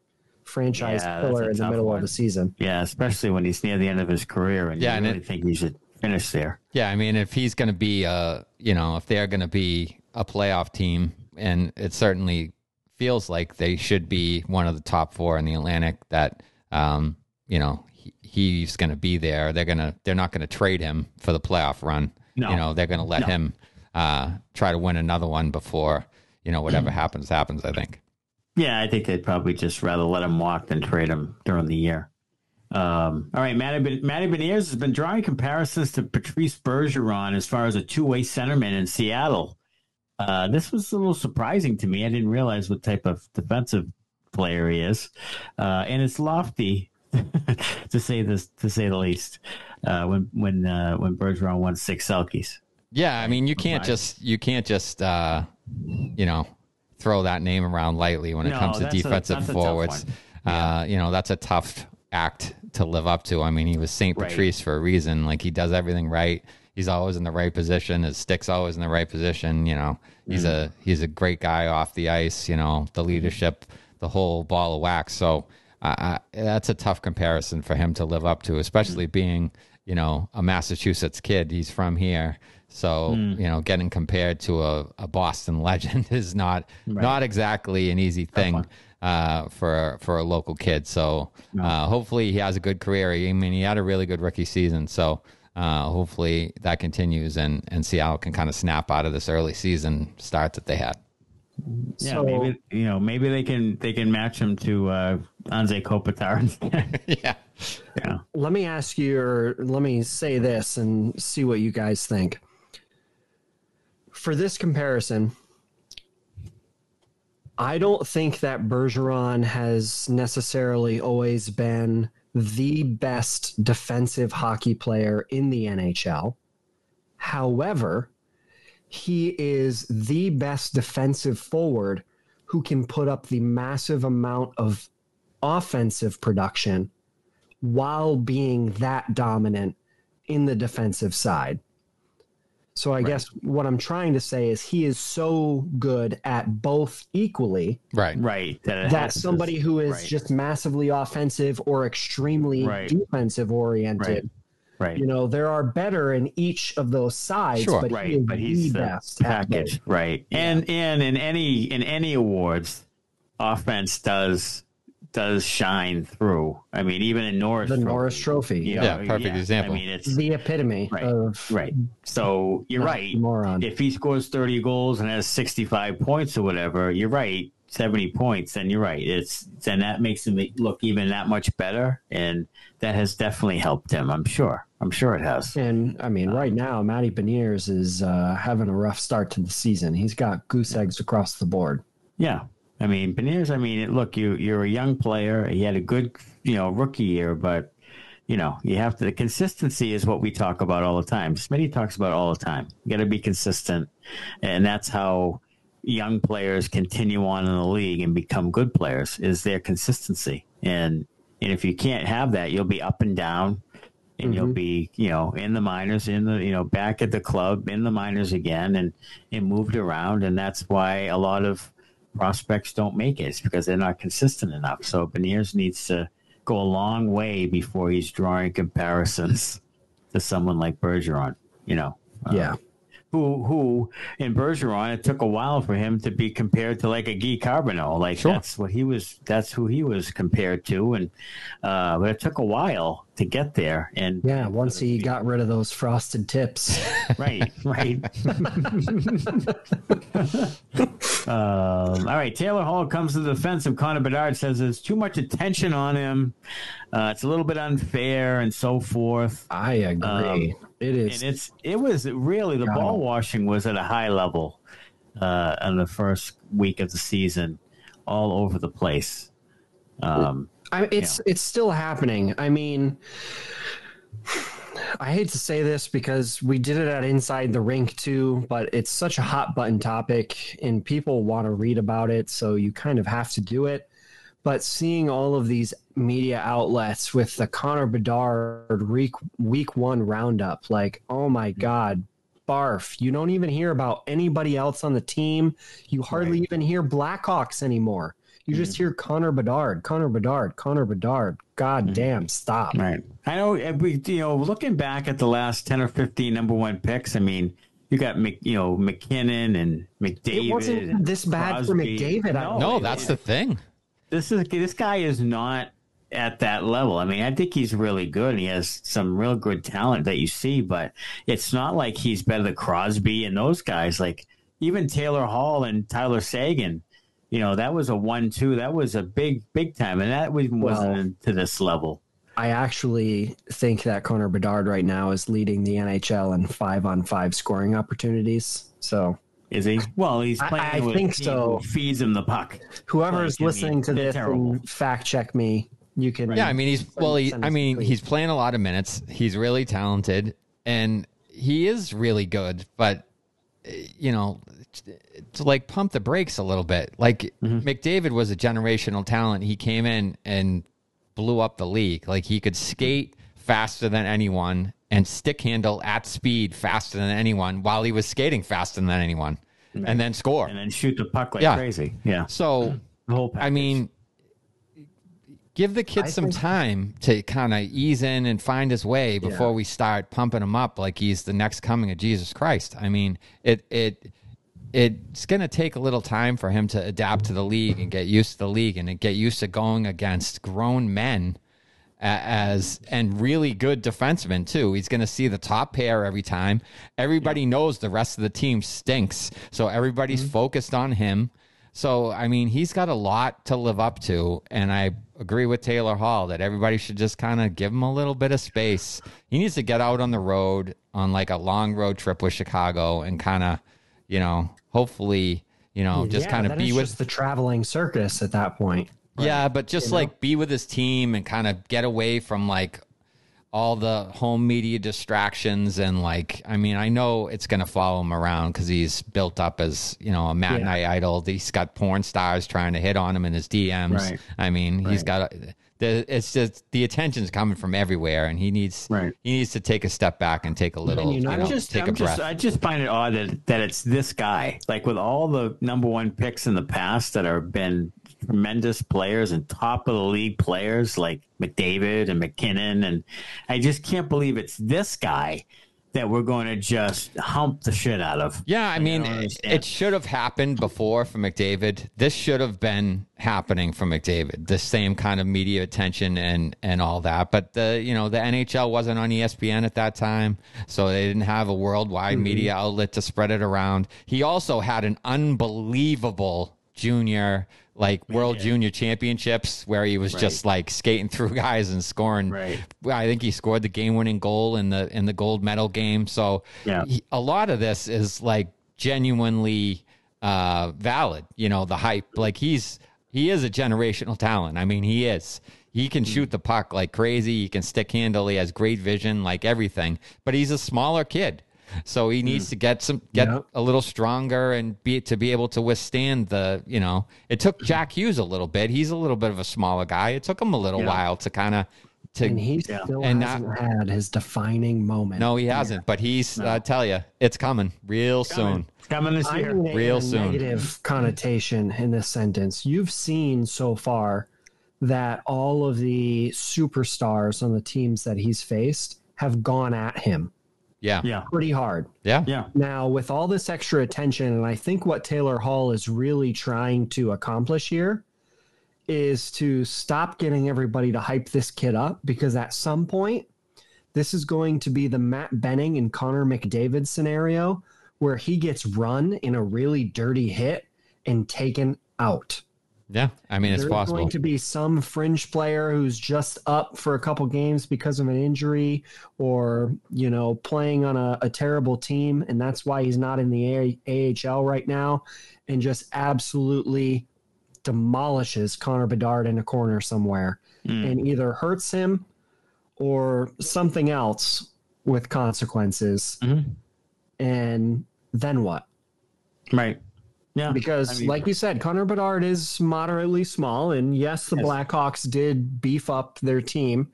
franchise yeah, in the middle one. of the season. Yeah, especially when he's near the end of his career and yeah, you really it, think he should finish there. Yeah, I mean, if he's going to be, uh, you know, if they're going to be a playoff team, and it certainly feels like they should be one of the top four in the Atlantic, that um, you know he, he's going to be there. They're gonna they're not going to trade him for the playoff run. No. You know, they're going to let no. him uh, try to win another one before you know, whatever happens, happens, I think. Yeah, I think they'd probably just rather let him walk than trade him during the year. Um, all right, Matty, Matty Beniers has been drawing comparisons to Patrice Bergeron as far as a two-way centerman in Seattle. Uh, this was a little surprising to me. I didn't realize what type of defensive player he is, uh, and it's lofty to say this to say the least. Uh, when when uh, when Bergeron won six Selkes. Yeah, I mean you can't just you can't just uh, you know, throw that name around lightly when it no, comes to defensive a, forwards. Uh, you know, that's a tough act to live up to. I mean, he was St. Patrice right. for a reason. Like he does everything right. He's always in the right position. His stick's always in the right position. You know, he's mm. a he's a great guy off the ice. You know, the leadership, the whole ball of wax. So uh, that's a tough comparison for him to live up to, especially mm. being you know a Massachusetts kid. He's from here. So mm. you know, getting compared to a, a Boston legend is not right. not exactly an easy thing uh, for for a local kid. So uh, hopefully he has a good career. I mean, he had a really good rookie season. So uh, hopefully that continues and and Seattle can kind of snap out of this early season start that they had. Yeah, so, maybe you know maybe they can they can match him to uh, Anze Kopitar. yeah, yeah. Let me ask you, or let me say this, and see what you guys think for this comparison, I don't think that Bergeron has necessarily always been the best defensive hockey player in the NHL. However, he is the best defensive forward who can put up the massive amount of offensive production while being that dominant in the defensive side. So I guess what I'm trying to say is he is so good at both equally Right. Right. That, that has to- somebody who is right. just massively offensive or extremely Right. defensive oriented, right. you know, there are better in each of those sides, Sure. but right, he but he's the the best package, right? And and in any in any awards, offense does does shine through. I mean, even in Norris, The Trophy, Norris Trophy, you yeah. Yeah, perfect example. I mean, it's the epitome Right. of right. So you're right. moron. If he scores 30 goals and has 65 points or whatever, you're right. 70 points, then you're right. It's then that makes him look even that much better, and that has definitely helped him. I'm sure. I'm sure it has. And I mean, right now, Matty Beniers is uh, having a rough start to the season. He's got goose eggs across the board. Yeah. I mean, Beniers, I mean, look, you, you're a young player. He had a good, you know, rookie year, but, you know, you have to, the consistency is what we talk about all the time. Smitty talks about all the time. You got to be consistent. And that's how young players continue on in the league and become good players is their consistency. And, and if you can't have that, you'll be up and down and you'll mm-hmm. be, you know, in the minors, in the, you know, back at the club, in the minors again, and and moved around, and that's why a lot of prospects don't make it. It's because they're not consistent enough. So Beniers needs to go a long way before he's drawing comparisons to someone like Bergeron. You know, uh, Yeah. who who in Bergeron, it took a while for him to be compared to like a Guy Carbonneau. Like Sure. that's what he was. That's who he was compared to, and uh, but it took a while to get there. And Yeah. Once he got rid of those frosted tips. right, right. Um, all right, Taylor Hall comes to the defense of Connor Bedard. Says there's too much attention on him. Uh, it's a little bit unfair and so forth. I agree. it is. And it's it was really the ball washing was at a high level uh, in the first week of the season, all over the place. Um, I, it's it's still happening. I mean, I hate to say this because we did it at Inside the Rink too, but it's such a hot button topic and people want to read about it, so you kind of have to do it. But seeing all of these media outlets with the Connor Bedard week week one roundup, like, oh my mm-hmm. god, barf! You don't even hear about anybody else on the team. You hardly even hear Blackhawks anymore. You just hear Connor Bedard, Connor Bedard, Connor Bedard. God damn, stop. Right. I know. uh, We, you know, looking back at the last ten or fifteen number one picks, I mean, you got Mc, you know MacKinnon and McDavid. It wasn't this bad for Crosby. McDavid. I don't No, that's the thing. this is this guy is not at that level. I mean, I think he's really good. and He has some real good talent that you see, but it's not like he's better than Crosby and those guys. Like even Taylor Hall and Tyler Seguin. You know, that was a one-two. That was a big, big time, and that even wasn't Well- to this level. I actually think that Connor Bedard right now is leading the NHL in five on five scoring opportunities. So Is he? Well, he's playing I with think so. feeds him the puck. whoever is listening to this and fact check me, you can. Yeah, I mean he's well. He, I mean tweet. he's playing a lot of minutes. He's really talented, and he is really good. But eh, you know, to like pump the brakes a little bit. Like mm-hmm. McDavid was a generational talent. He came in and blew up the league. Like he could skate faster than anyone and stick handle at speed faster than anyone while he was skating faster than anyone, and then score. and then shoot the puck like Yeah. crazy. Yeah, So the whole. I mean, give the kid I some time to kind of ease in and find his way before we start pumping him up like he's the next coming of Jesus Christ. I mean, it it it's going to take a little time for him to adapt to the league and get used to the league and get used to going against grown men as and really good defensemen too. He's going to see the top pair every time. Everybody knows the rest of the team stinks, so everybody's mm-hmm. focused on him. So I mean, he's got a lot to live up to, and I agree with Taylor Hall that everybody should just kind of give him a little bit of space. He needs to get out on the road on like a long road trip with Chicago and kind of, you know, hopefully, you know, just Yeah, kind of be with the traveling circus at that point. yeah, but just like be with his team and kind of get away from like all the home media distractions and like I mean I know it's gonna follow him around because he's built up as you know a matinee idol. He's got porn stars trying to hit on him in his DMs. Right. I mean he's got a, the, it's just the attention's coming from everywhere, and he needs Right. he needs to take a step back and take a little, you you know, know, I'm just, take I'm a breath. just, I just find it odd that, that it's this guy. Like with all the number one picks in the past that have been tremendous players and top of the league players like McDavid and MacKinnon, and I just can't believe it's this guy that we're going to just hump the shit out of. Yeah, I mean, it, it should have happened before for McDavid. This should have been happening for McDavid. The same kind of media attention and and all that. But the you know the NHL wasn't on ESPN at that time, so they didn't have a worldwide Mm-hmm. media outlet to spread it around. He also had an unbelievable junior like world junior championships where he was just like skating through guys and scoring Right. I think he scored the game-winning goal in the in the gold medal game. So Yeah. he- a lot of this is like genuinely uh, valid. You know, the hype. Like he's he is a generational talent. I mean, he is. He can shoot the puck like crazy. He can stick handle. He has great vision, like everything. But he's a smaller kid. So he needs hmm. to get some get Yep. a little stronger and be to be able to withstand the you know it took hmm. Jack Hughes a little bit. He's a little bit of a smaller guy. It took him a little Yeah. while to kind of to and he still And hasn't had his defining moment. no, he hasn't. But he's, I tell you, it's coming real soon. It's coming this year. Real a soon. negative connotation in this sentence. You've seen so far that all of the superstars on the teams that he's faced have gone at him Yeah. Yeah. pretty hard. Yeah. Yeah. Now, with all this extra attention, and I think what Taylor Hall is really trying to accomplish here is to stop getting everybody to hype this kid up because at some point, this is going to be the Matt Benning and Connor McDavid scenario where he gets run in a really dirty hit and taken out. Yeah. I mean, it's There's possible. going to be some fringe player who's just up for a couple games because of an injury or, you know, playing on a, a terrible team. And that's why he's not in the A- AHL right now and just absolutely demolishes Connor Bedard in a corner somewhere Mm. and either hurts him or something else with consequences. Mhm. And then what? Right. Yeah. because I mean- like you said connor bedard is moderately small and yes the Yes. blackhawks did beef up their team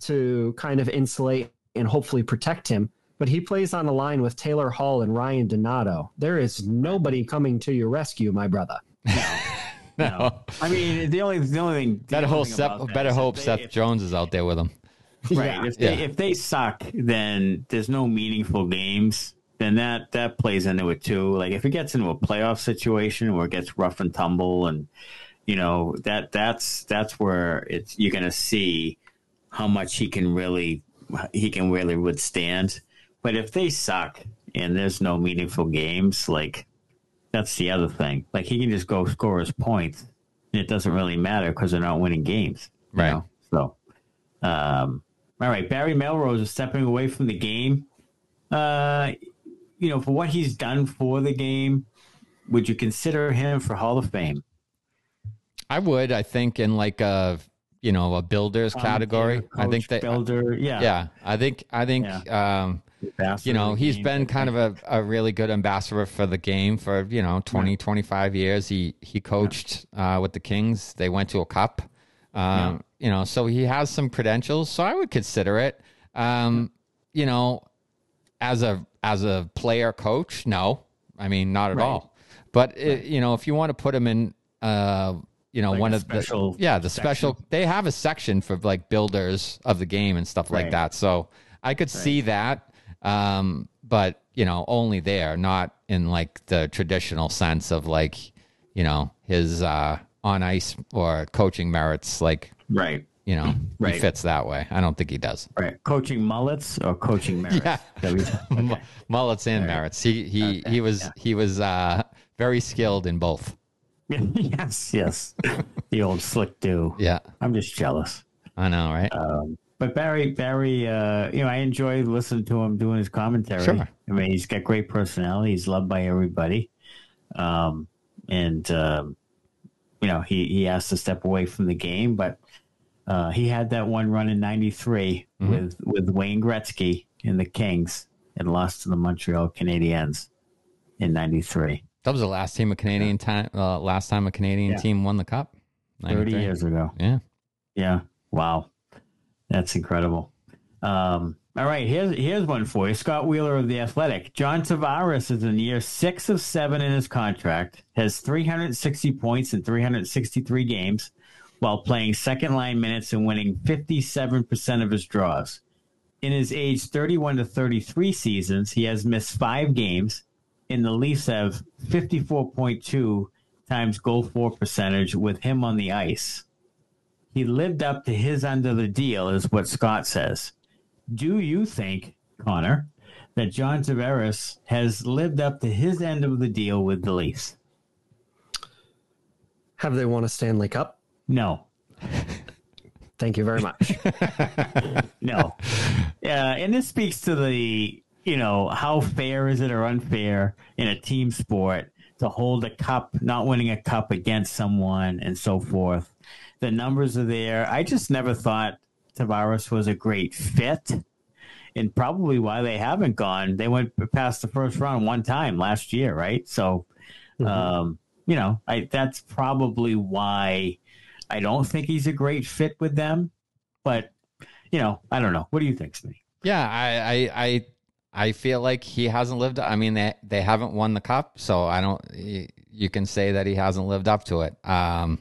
to kind of insulate and hopefully protect him but he plays on a line with taylor hall and ryan donato there is nobody coming to your rescue my brother No. I mean, the only the only thing the better only hope thing Seth, that better hope they- Seth if- Jones is out there with him. Right. Yeah. If they Yeah. if they suck, then there's no meaningful games. Then that that plays into it too. Like if it gets into a playoff situation where it gets rough and tumble, and you know that that's that's where it's you're gonna see how much he can really he can really withstand. But if they suck and there's no meaningful games, like that's the other thing. Like he can just go score his points, and it doesn't really matter because they're not winning games. Right. know? So, um, all right, Barry Melrose is stepping away from the game. Uh, you know, for what he's done for the game, would you consider him for Hall of Fame? I would, I think, in like a you know a builders category. I think that builder, yeah, yeah, I think I think um, ambassador you know he's game. been kind of a, a really good ambassador for the game for you know 20 25 years. He he coached uh, with the kings. They went to a cup. Um, you know so he has some credentials so i would consider it. Um, you know as a as a player coach? No. I mean not at Right. all. But it, you know if you want to put him in uh, you know Like one of special the yeah the section. special they have a section for like builders of the game and stuff like that. So i could see that um, but you know, only there, not in like the traditional sense of like, you know, his uh, on ice or coaching merits. Like, right, you know, he fits that way. I don't think he does. right. Coaching mullets or coaching merits? Yeah. M- Mullets and merits. He he he was he was uh, very skilled in both. yes, yes. the old slick do. Yeah, I'm just jealous. I know, right? Um, but Barry, Barry, uh, you know, I enjoy listening to him doing his commentary. Sure. I mean, he's got great personality. He's loved by everybody. Um, and, um, you know, he, he has to step away from the game, but uh, he had that one run in 93 Mm-hmm. with, with Wayne Gretzky in the Kings and lost to the Montreal Canadiens in 93, that was the last team a Canadian time. Uh, last time a Canadian Yeah. team won the cup. 30 years ago. Yeah. Yeah. Wow, that's incredible. Um, all right, here's here's one for you. Scott Wheeler of the Athletic. John Tavares is in year six of seven in his contract, has 360 points in 363 games, while playing second line minutes and winning 57% of his draws. In his age 31 to 33 seasons, he has missed five games. In the Leafs have 54.2 times goal for percentage with him on the ice. He lived up to his end of the deal, is what Scott says. Do you think, Connor, that John Tavares has lived up to his end of the deal with the Leafs? Have they won a Stanley Cup? No. Thank you very much. no. Yeah, and this speaks to the, you know, how fair is it or unfair in a team sport to hold a cup, not winning a cup against someone and so forth. The numbers are there. I just never thought Tavares was a great fit, and probably why they haven't gone. They went past the first round one time last year, right? So, mm-hmm. um, you know, I that's probably why I don't think he's a great fit with them. But you know, I don't know. What do you think, Smitty? Yeah, I, I, I, I feel like he hasn't lived. I mean, they they haven't won the cup, so I don't. You can say that he hasn't lived up to it. Um,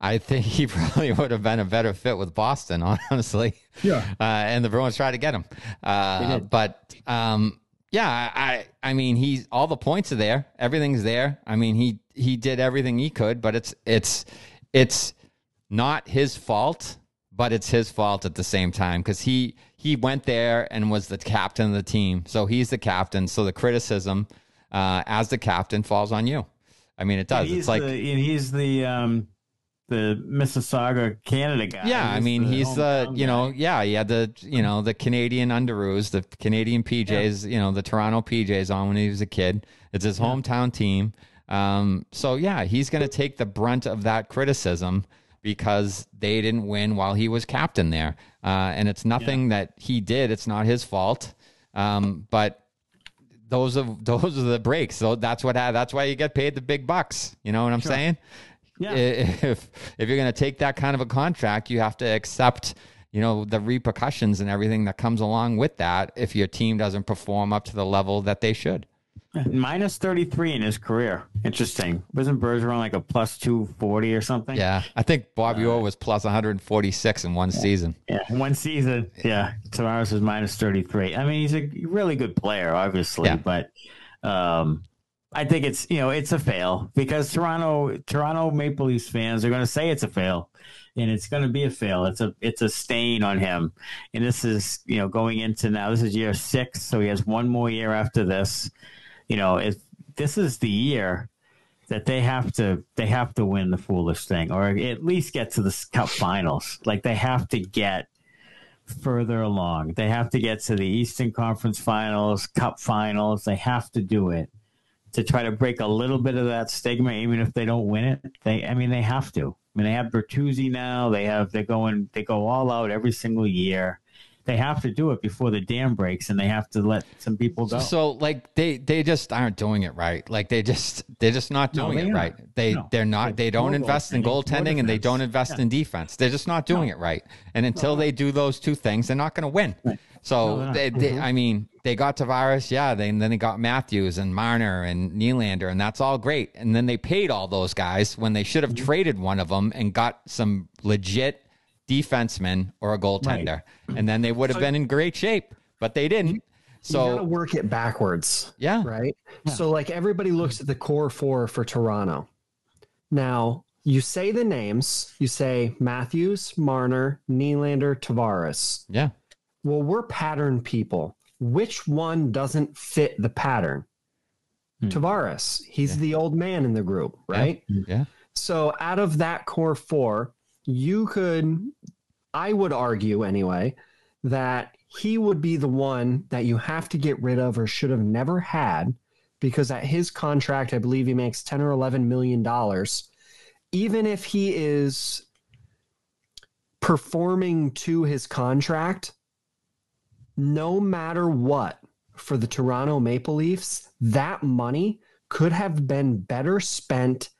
I think he probably would have been a better fit with Boston, honestly. Yeah. Uh, and the Bruins tried to get him. Uh, but um, yeah, I I mean he's all the points are there. Everything's there. I mean he he did everything he could, but it's it's it's not his fault, but it's his fault at the same time because he he went there and was the captain of the team. So he's the captain. So the criticism uh, as the captain falls on you. I mean, it does. it's like the, he's the um, the Mississauga, Canada guy. Yeah, I mean the he's the you know guy. yeah he had the you know the Canadian Underoos, the Canadian PJs, yeah. you know the Toronto PJs on when he was a kid. It's his yeah. hometown team. Um, so yeah, he's going to take the brunt of that criticism because they didn't win while he was captain there, uh, and it's nothing yeah. that he did. It's not his fault. Um, but those are those are the breaks. So that's what that's why you get paid the big bucks. You know what I'm sure. saying? Yeah. If if you're going to take that kind of a contract, you have to accept you know the repercussions and everything that comes along with that if your team doesn't perform up to the level that they should. Minus 33 in his career. Interesting. Wasn't Bergeron like a plus 240 or something? Yeah. I think Bobby uh, Orr was plus 146 in one yeah. season. Yeah. One season. Yeah. Tavares was minus 33. I mean, he's a really good player, obviously, yeah. but um, I think it's you know it's a fail because Toronto Toronto Maple Leafs fans are going to say it's a fail, and it's going to be a fail. It's a it's a stain on him, and this is you know going into now this is year six, so he has one more year after this. You know, if this is the year that they have to they have to win the foolish thing, or at least get to the Cup Finals. Like they have to get further along. They have to get to the Eastern Conference Finals, Cup Finals. They have to do it to try to break a little bit of that stigma, even if they don't win it. They, I mean, they have to. I mean, they have Bertuzzi now. They have they're going they go all out every single year. They have to do it before the dam breaks, and they have to let some people go. So, like they they just aren't doing it right. Like they just they're just not doing no, it right. They no. they're not. They don't invest in goaltending, and they don't invest yeah. in defense. They're just not doing no. it right. And until they do those two things, they're not going to win. Right. So they, they, mm-hmm. I mean, they got Tavares, yeah. They, and then they got Matthews and Marner and Nylander, and that's all great. And then they paid all those guys when they should have mm-hmm. traded one of them and got some legit defenseman or a goaltender, right. and then they would have so, been in great shape. But they didn't. So you gotta work it backwards. Yeah. Right. Yeah. So like everybody looks at the core four for Toronto. Now you say the names. You say Matthews, Marner, Nylander, Tavares. Yeah well, we're pattern people. Which one doesn't fit the pattern? Hmm. Tavares, he's yeah. the old man in the group, right? Yeah. yeah. So out of that core four, you could, I would argue anyway, that he would be the one that you have to get rid of or should have never had because at his contract, I believe he makes 10 or 11 million dollars. Even if he is performing to his contract, no matter what, for the Toronto Maple Leafs, that money could have been better spent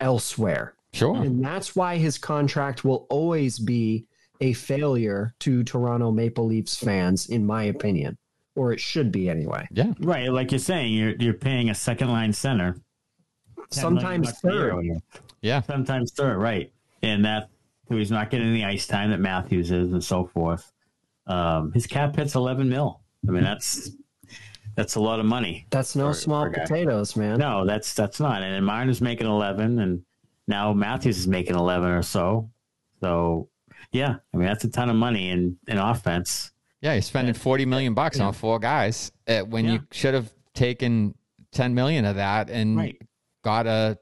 elsewhere. Sure. And that's why his contract will always be a failure to Toronto Maple Leafs fans, in my opinion, or it should be anyway. Yeah. Right, like you're saying, you're you're paying a second line center. Sometimes third. Yeah. Sometimes third, right. And that he's not getting the ice time that Matthews is and so forth. Um, his cap hit's eleven mil. I mean that's that's a lot of money. That's no For- small for potatoes, man. No, that's that's not. And mine is making eleven and now Matthews is making eleven or so. So yeah, I mean that's a ton of money in, in offense. Yeah, you're spending forty million bucks on four guys uh, when you should have taken ten million of that and Right. got a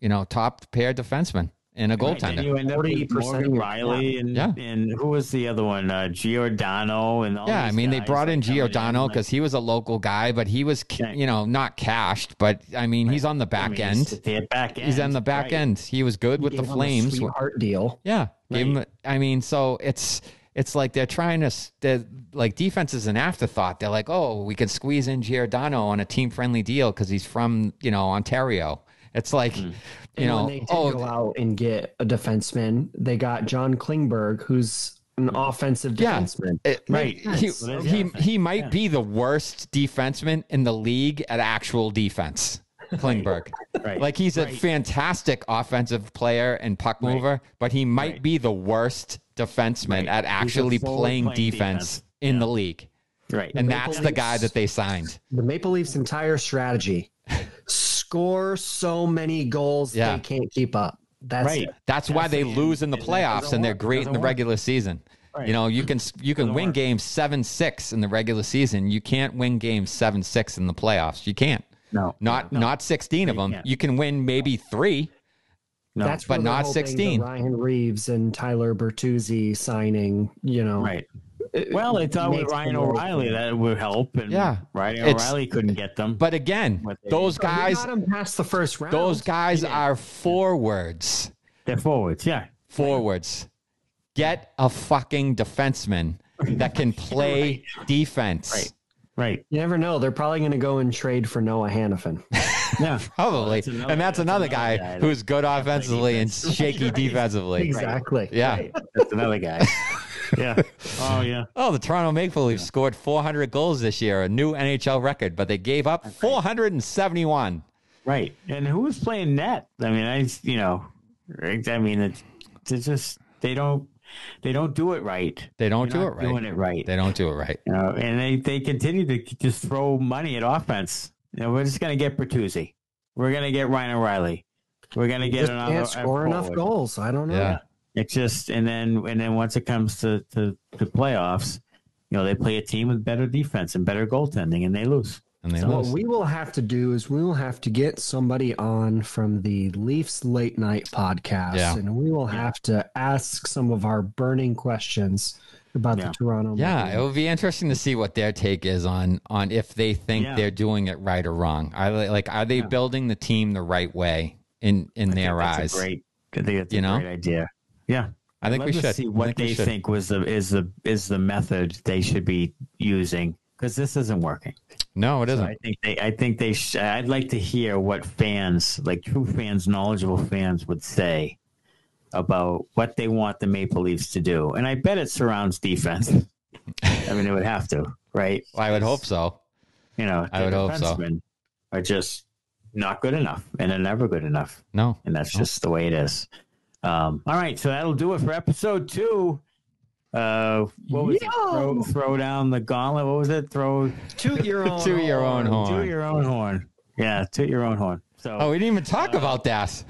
you know top pair defenseman and a Right, and goaltender. you end up with 40% Morgan of your Rielly and Yeah. and who was the other one? Uh, Giordano and all Yeah, I these mean they brought in Giordano because he was a local guy, but he was ca- you know not cashed, but I mean he's on the I back mean, end. he's the back end. He's on the back right. end. He was good with Gave the him a Flames. sweetheart deal. Yeah, gave Right. him. I mean, so it's it's like they're trying to. They're, like defense is an afterthought. They're like, oh, we could squeeze in Giordano on a team friendly deal because he's from you know Ontario. It's like, Hmm. you And know, when they did oh, go out and get a defenseman, they got John Klingberg, who's an offensive Yeah. defenseman. it- Right. He he, he might Yeah. be the worst defenseman in the league at actual defense. Klingberg. Right. Like he's a Right. fantastic offensive player and puck Right. mover, but he might Right. be the worst defenseman Right. at actually playing, playing defense, defense. in Yeah. the league. right. And Maple that's the guy that they signed. The Maple Leafs' entire strategy: score so many goals Yeah. they can't keep up. That's right. it. That's why they That's- lose in the playoffs and they're work. Great in the work. regular season. Right. You know, you can you can win work. games 7-6 in the regular season. You can't win games 7-6 in the playoffs. You can't. No. Not no, not 16 of them. can't. You can win maybe 3. no. That's but not 16. Ryan Reaves and Tyler Bertuzzi signing. You know, right. It Well, they thought with Ryan O'Reilly open. that would help, and Yeah. Ryan O'Reilly couldn't get them. But again, those We guys got him past the first round. those guys are forwards. they're forwards, yeah. Forwards. Get a fucking defenseman that can play defense. Right. Right. You never know. They're probably going to go and trade for Noah Hanifin. Yeah. Probably. that's another- and that's, that's another, another guy, guy who's good offensively and defense. shaky defensively. exactly. Yeah. Right. That's another guy. Yeah. Oh yeah. Oh, the Toronto Maple Leafs scored 400 goals this year, a new NHL record, but they gave up 471. Right. And who was playing net? I mean, I you know. I mean, it's, it's just they don't they don't do it right. They don't They're do not it right. Doing it right. They don't do it right. You know, and they, they continue to just throw money at offense. You know, we're just going to get Bertuzzi. We're going to get Ryan O'Reilly. We're going to get Just another can't score enough goals. I don't know. Yeah. It's just and then and then once it comes to, to, to playoffs, you know, they play a team with better defense and better goaltending and they lose. And they So- lose. What we will have to do is we will have to get somebody on from the Leafs late night podcast, Yeah. and we will have to ask some of our burning questions about Yeah. the Toronto. Yeah, Maple it would be interesting to see what their take is on on if they think Yeah. they're doing it right or wrong. Are they like are they Yeah. building the team the right way in in I think their that's eyes? A great, I think that's You a know? great idea. Yeah. I think I'd we should. see what they should. think was the is the is the method they should be using because this isn't working. No, it So isn't. I think they I think they sh- I'd like to hear what fans like true fans knowledgeable fans would say about what they want the Maple Leafs to do, and I bet it surrounds defense. I mean, it would have to, right? I would hope so. You know, I the would hope so. defensemen Are just not good enough, and they're never good enough No. and that's just the way it is. Um, all right, so that'll do it for episode two. Uh, what was it? Throw, throw down the gauntlet. What was it? Throw Toot your own. To your own horn. horn. to your own horn. Yeah, toot your own horn. So Oh, we didn't even talk about that.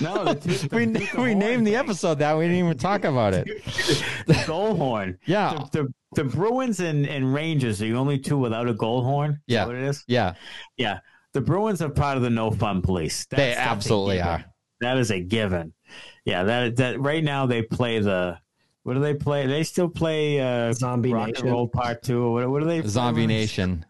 no, the, toot, the, We toot the we horn named the episode that. We didn't even talk about it. the goal horn. Yeah. The, the, the Bruins and, and Rangers are the only two without a goal horn. Is that Yeah. what it is. Yeah. Yeah, the Bruins are part of the no fun police. They that's a absolutely given. are. That is a given. Yeah, that that right now they play the. What do they play? They still play uh, Zombie Rock Nation. and Roll Part Two. What, what do they? play? Zombie Nation.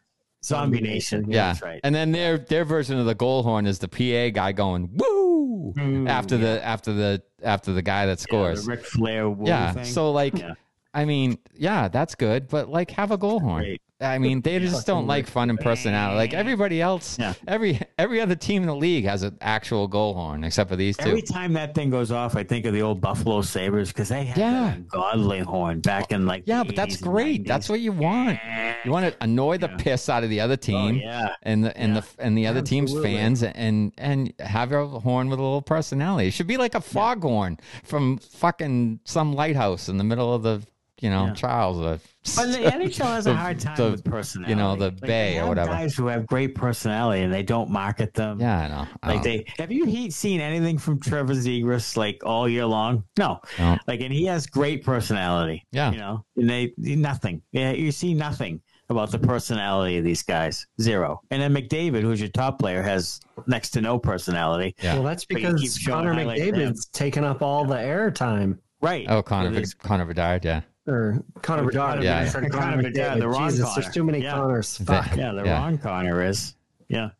Zombie Nation. Yeah. that's right. And then their their version of the goal horn is the PA guy going woo Ooh, after the after the after the guy that Yeah, scores. the Ric Flair. Woo Yeah. thing. So like Yeah. I mean, yeah, that's good, but like have a goal horn. Great. I mean, they just don't like fun and personality. Like everybody else, Yeah. every every other team in the league has an actual goal horn except for these two. Every time that thing goes off, I think of the old Buffalo Sabres because they had Yeah. that ungodly horn back in like yeah, but that's 80s and great. That's what you want. You want to annoy the piss out of the other oh, team. Oh, yeah. and the and the and the other team's fans and and have a horn with a little personality. It should be like a foghorn from fucking some lighthouse in the middle of the you know Yeah. Charles or But the NHL has a hard time the- with personality. you know, the Like, Bay or whatever. Guys who have great personality and they don't market them. yeah, I know. I Like know. they have you he, seen anything from Trevor Zegras like all year long? No. No. Like and he has great personality. Yeah. You know, and they nothing. Yeah, you see nothing about the personality of these guys. Zero. And then McDavid, who's your top player, has next to no personality. Yeah. Well, that's But you keep because Connor McDavid's taking up all the airtime. Right. oh, Connor It is- Vic- Connor Bedard, yeah. Or Connor Oh, Bedard. Connor Yeah, I yeah. Connor Connor Bedard, McDavid. the wrong Jesus, there's too many Yeah. Connors. Fuck. Yeah, the Yeah. wrong Connor is. Yeah.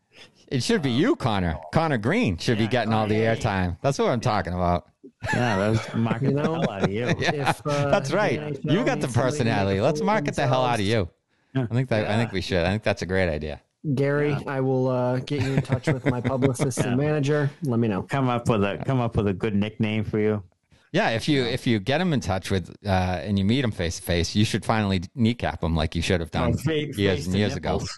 It should be you, Connor. Connor Green should be Yeah, getting all the airtime. That's what I'm talking about. Yeah, that was marking You the hell out of you. Yeah, If, uh, that's the right. NHL You got the needs somebody to make personality. Let's fool of market the hell out of you. Yeah. I think that. I think we should. I think that's a great idea. Gary, I will uh, get you in touch with my publicist and manager. Let me know. Come up with a come up with a good nickname for you. Yeah, if you if you get him in touch with uh, and you meet him face to face, you should finally kneecap him like you should have done Oh, fa- years face and to years ago.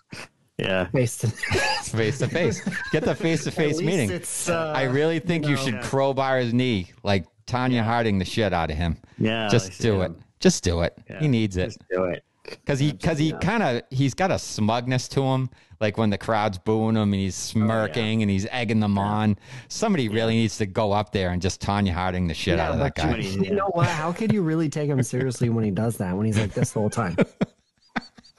Yeah. Based in- face to face. Get the face to face meeting. Uh, I really think you, know, should Yeah. crowbar his knee like Tonya Harding the shit out of him. Yeah. Just do it. him. Just do it. Yeah. He needs it. Just do it. Because he, because he kind of, he's got a smugness to him. Like when the crowd's booing him and he's oh, smirking and he's egging them on. Somebody really needs to go up there and just Tonya Harding the shit Yeah, out of that guy. you- You know what? How could you really take him seriously when he does that? When he's like this the whole time?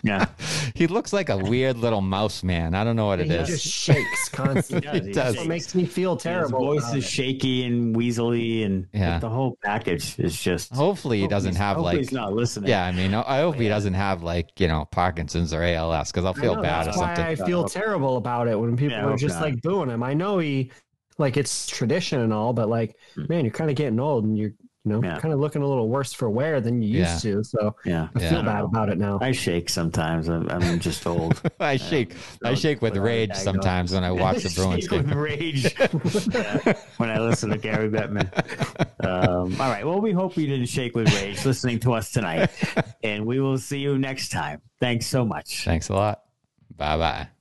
Yeah. He looks like a weird little mouse man. I don't know what it he is. just shakes constantly. He does. It makes me feel terrible. His terrible. voice is it. shaky and weaselly, and Yeah. the whole package is just. Hopefully he doesn't have hopefully like. he's not listening. Yeah, I mean, I hope he doesn't have like you know Parkinson's or ALS because I'll feel know, bad or that's why something. I feel terrible about it when people Yeah, are just not. like booing him. I know he, like, it's tradition and all, but like, mm. man, you're kind of getting old and you're, you know. Yeah. kind of looking a little worse for wear than you used to. So Yeah. I Yeah. feel bad about it now. I shake sometimes. I'm, I'm just old. I shake, I shake with rage sometimes when I watch the Bruins Shake with game. rage when I listen to Gary Bettman. Um, all right. Well, we hope you didn't shake with rage listening to us tonight, and we will see you next time. Thanks so much. Thanks a lot. Bye bye.